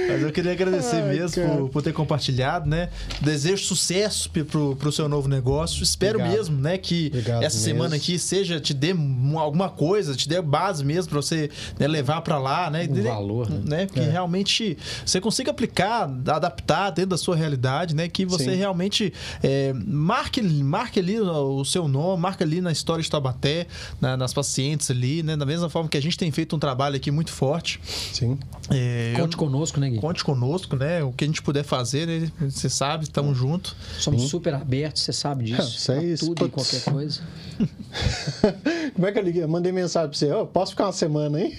Mas eu queria agradecer Ai, mesmo por, por ter compartilhado, né? Desejo sucesso pro- pro, seu novo negócio. Espero Obrigado. mesmo, né, que Obrigado essa mesmo. semana aqui seja te dê um- alguma coisa, te dê base mesmo pra você né, levar pra lá, né? Um valor, né? Que É. realmente você consiga aplicar, adaptar dentro da sua realidade, né? Que você Sim. realmente é, marque, marque ali o seu nome, marque ali na história de Taubaté, na- nas pacientes ali, né? Da mesma forma que a gente tem feito um trabalho aqui muito forte. Sim. É, eu- Conte conosco, né, Gui? Conte conosco, né? O que a gente puder fazer, né? Você sabe, estamos juntos. Somos super abertos, você sabe disso. Isso aí, Pra tudo e qualquer coisa. Como é que eu liguei? Eu mandei mensagem pra você, "Ô, posso ficar uma semana aí?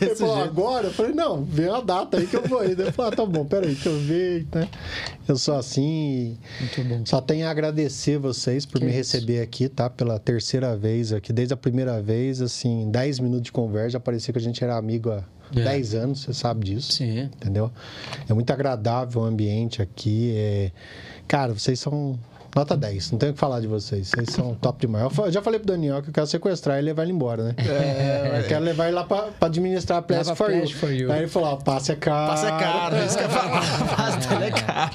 Ele falou, jeito. agora? Eu falei, não, vê uma data aí que eu vou aí. Ele falou, ah, tá bom, peraí, que eu vejo, né? Eu sou assim Muito bom. só tenho a agradecer vocês por Que me isso. receber aqui, tá? Pela terceira vez aqui. Desde a primeira vez, assim, 10 minutos de conversa, já parecia que a gente era amigo há É. 10 anos, você sabe disso. Sim. entendeu? É muito agradável o ambiente aqui. É... Cara, vocês são nota 10, não tenho o que falar de vocês. Vocês são top demais. Eu já falei pro Daniel que eu quero sequestrar e levar ele embora, né? É, eu quero levar ele lá pra, pra administrar a Plastic for, Plastic you. for You. Aí ele falou: ó, passe é caro. Passa caro, isso que eu falar. Passa é caro.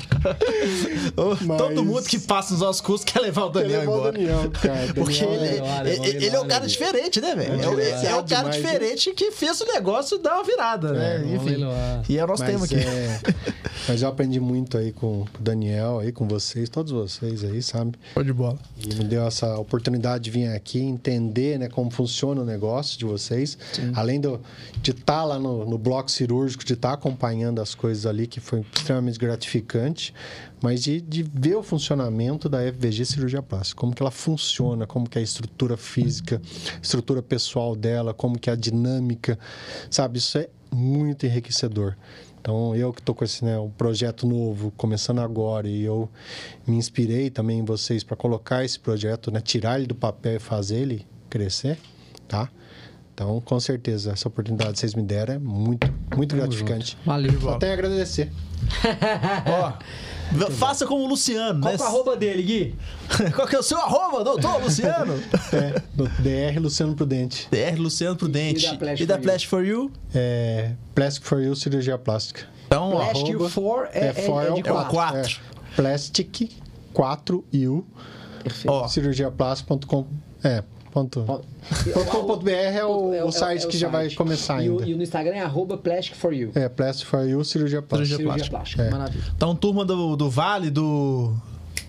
Mas- Todo mundo que passa nos nossos cursos quer levar o Daniel levar o embora. Daniel, cara. Porque Daniel ele, é- levar, ele- vamos ele é um cara diferente, né, velho? É, o- é um cara Demais, né? diferente que fez o negócio dar uma virada, né? Enfim. E é o nosso mas, tema aqui. é, mas eu aprendi muito aí com, com o Daniel, aí com vocês, todos vocês aí, sabe? Show de bola. E me deu essa oportunidade de vir aqui entender né, como funciona o negócio de vocês. Além do, de estar lá no, no bloco cirúrgico, de estar acompanhando as coisas ali, que foi extremamente gratificante, mas de, de ver o funcionamento da FVG Cirurgia Plástica, como que ela funciona, como que é a estrutura física, estrutura pessoal dela, como que é a dinâmica, sabe? Isso é muito enriquecedor. Então, eu que estou com esse né, um projeto novo, começando agora, e eu me inspirei também em vocês para colocar esse projeto, né, tirar ele do papel e fazer ele crescer, tá? Então, com certeza, essa oportunidade que vocês me deram é muito, muito gratificante. Valeu. Só tenho a agradecer. Ó, faça como o Luciano, Qual né? que é o arroba dele, Gui? Qual que é o seu arroba, doutor Luciano? É, do DR Luciano Prudente. DR Luciano Prudente. E da E da for You? For You? É, Plastic for You Cirurgia Plástica. Então, Plastic arroba- for é, é, for é de o é o quatro. quatro. É, Plastic 4U Perfeito. ó, cirurgiaplástica.com é, ponto. Ponto. .com.br é o, É o site é o que já vai site. começar E, o- ainda. e no Instagram é arroba plastic for you. É, Plastic for You, cirurgia plástica. Cirurgia plástica. É. Maravilha. então turma do, do Vale, do,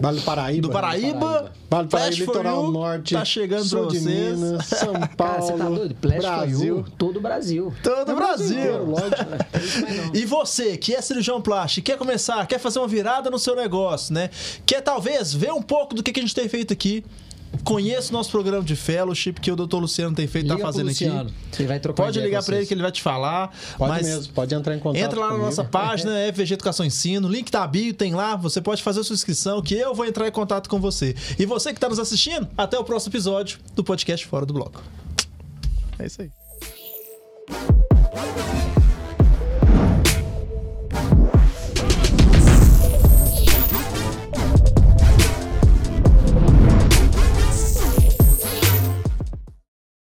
Vale do Paraíba. do Paraíba. Paraíba. Vale do Flash Paraíba, Litoral You Norte. Tá chegando sul pra de vocês. Minas, São Cara, Paulo, você tá doido? Plastic Brasil. for you, todo o Brasil. Todo o É Brasil. inteiro, lógico. Não. E você, que é cirurgião plástico, quer começar, quer fazer uma virada no seu negócio, né? Quer talvez ver um pouco do que que a gente tem feito aqui. Conheça o nosso programa de fellowship que o Dr. Luciano tem feito, Liga tá fazendo Luciano. aqui. Você vai trocar Pode ligar pra ele que ele vai te falar. Pode mas mesmo, pode entrar em contato Entra lá na comigo. nossa página, FVG Educação Ensino, link da bio, tem lá, você pode fazer a sua inscrição que eu vou entrar em contato com você. E você que está nos assistindo, até o próximo episódio do podcast Fora do Bloco. É isso aí.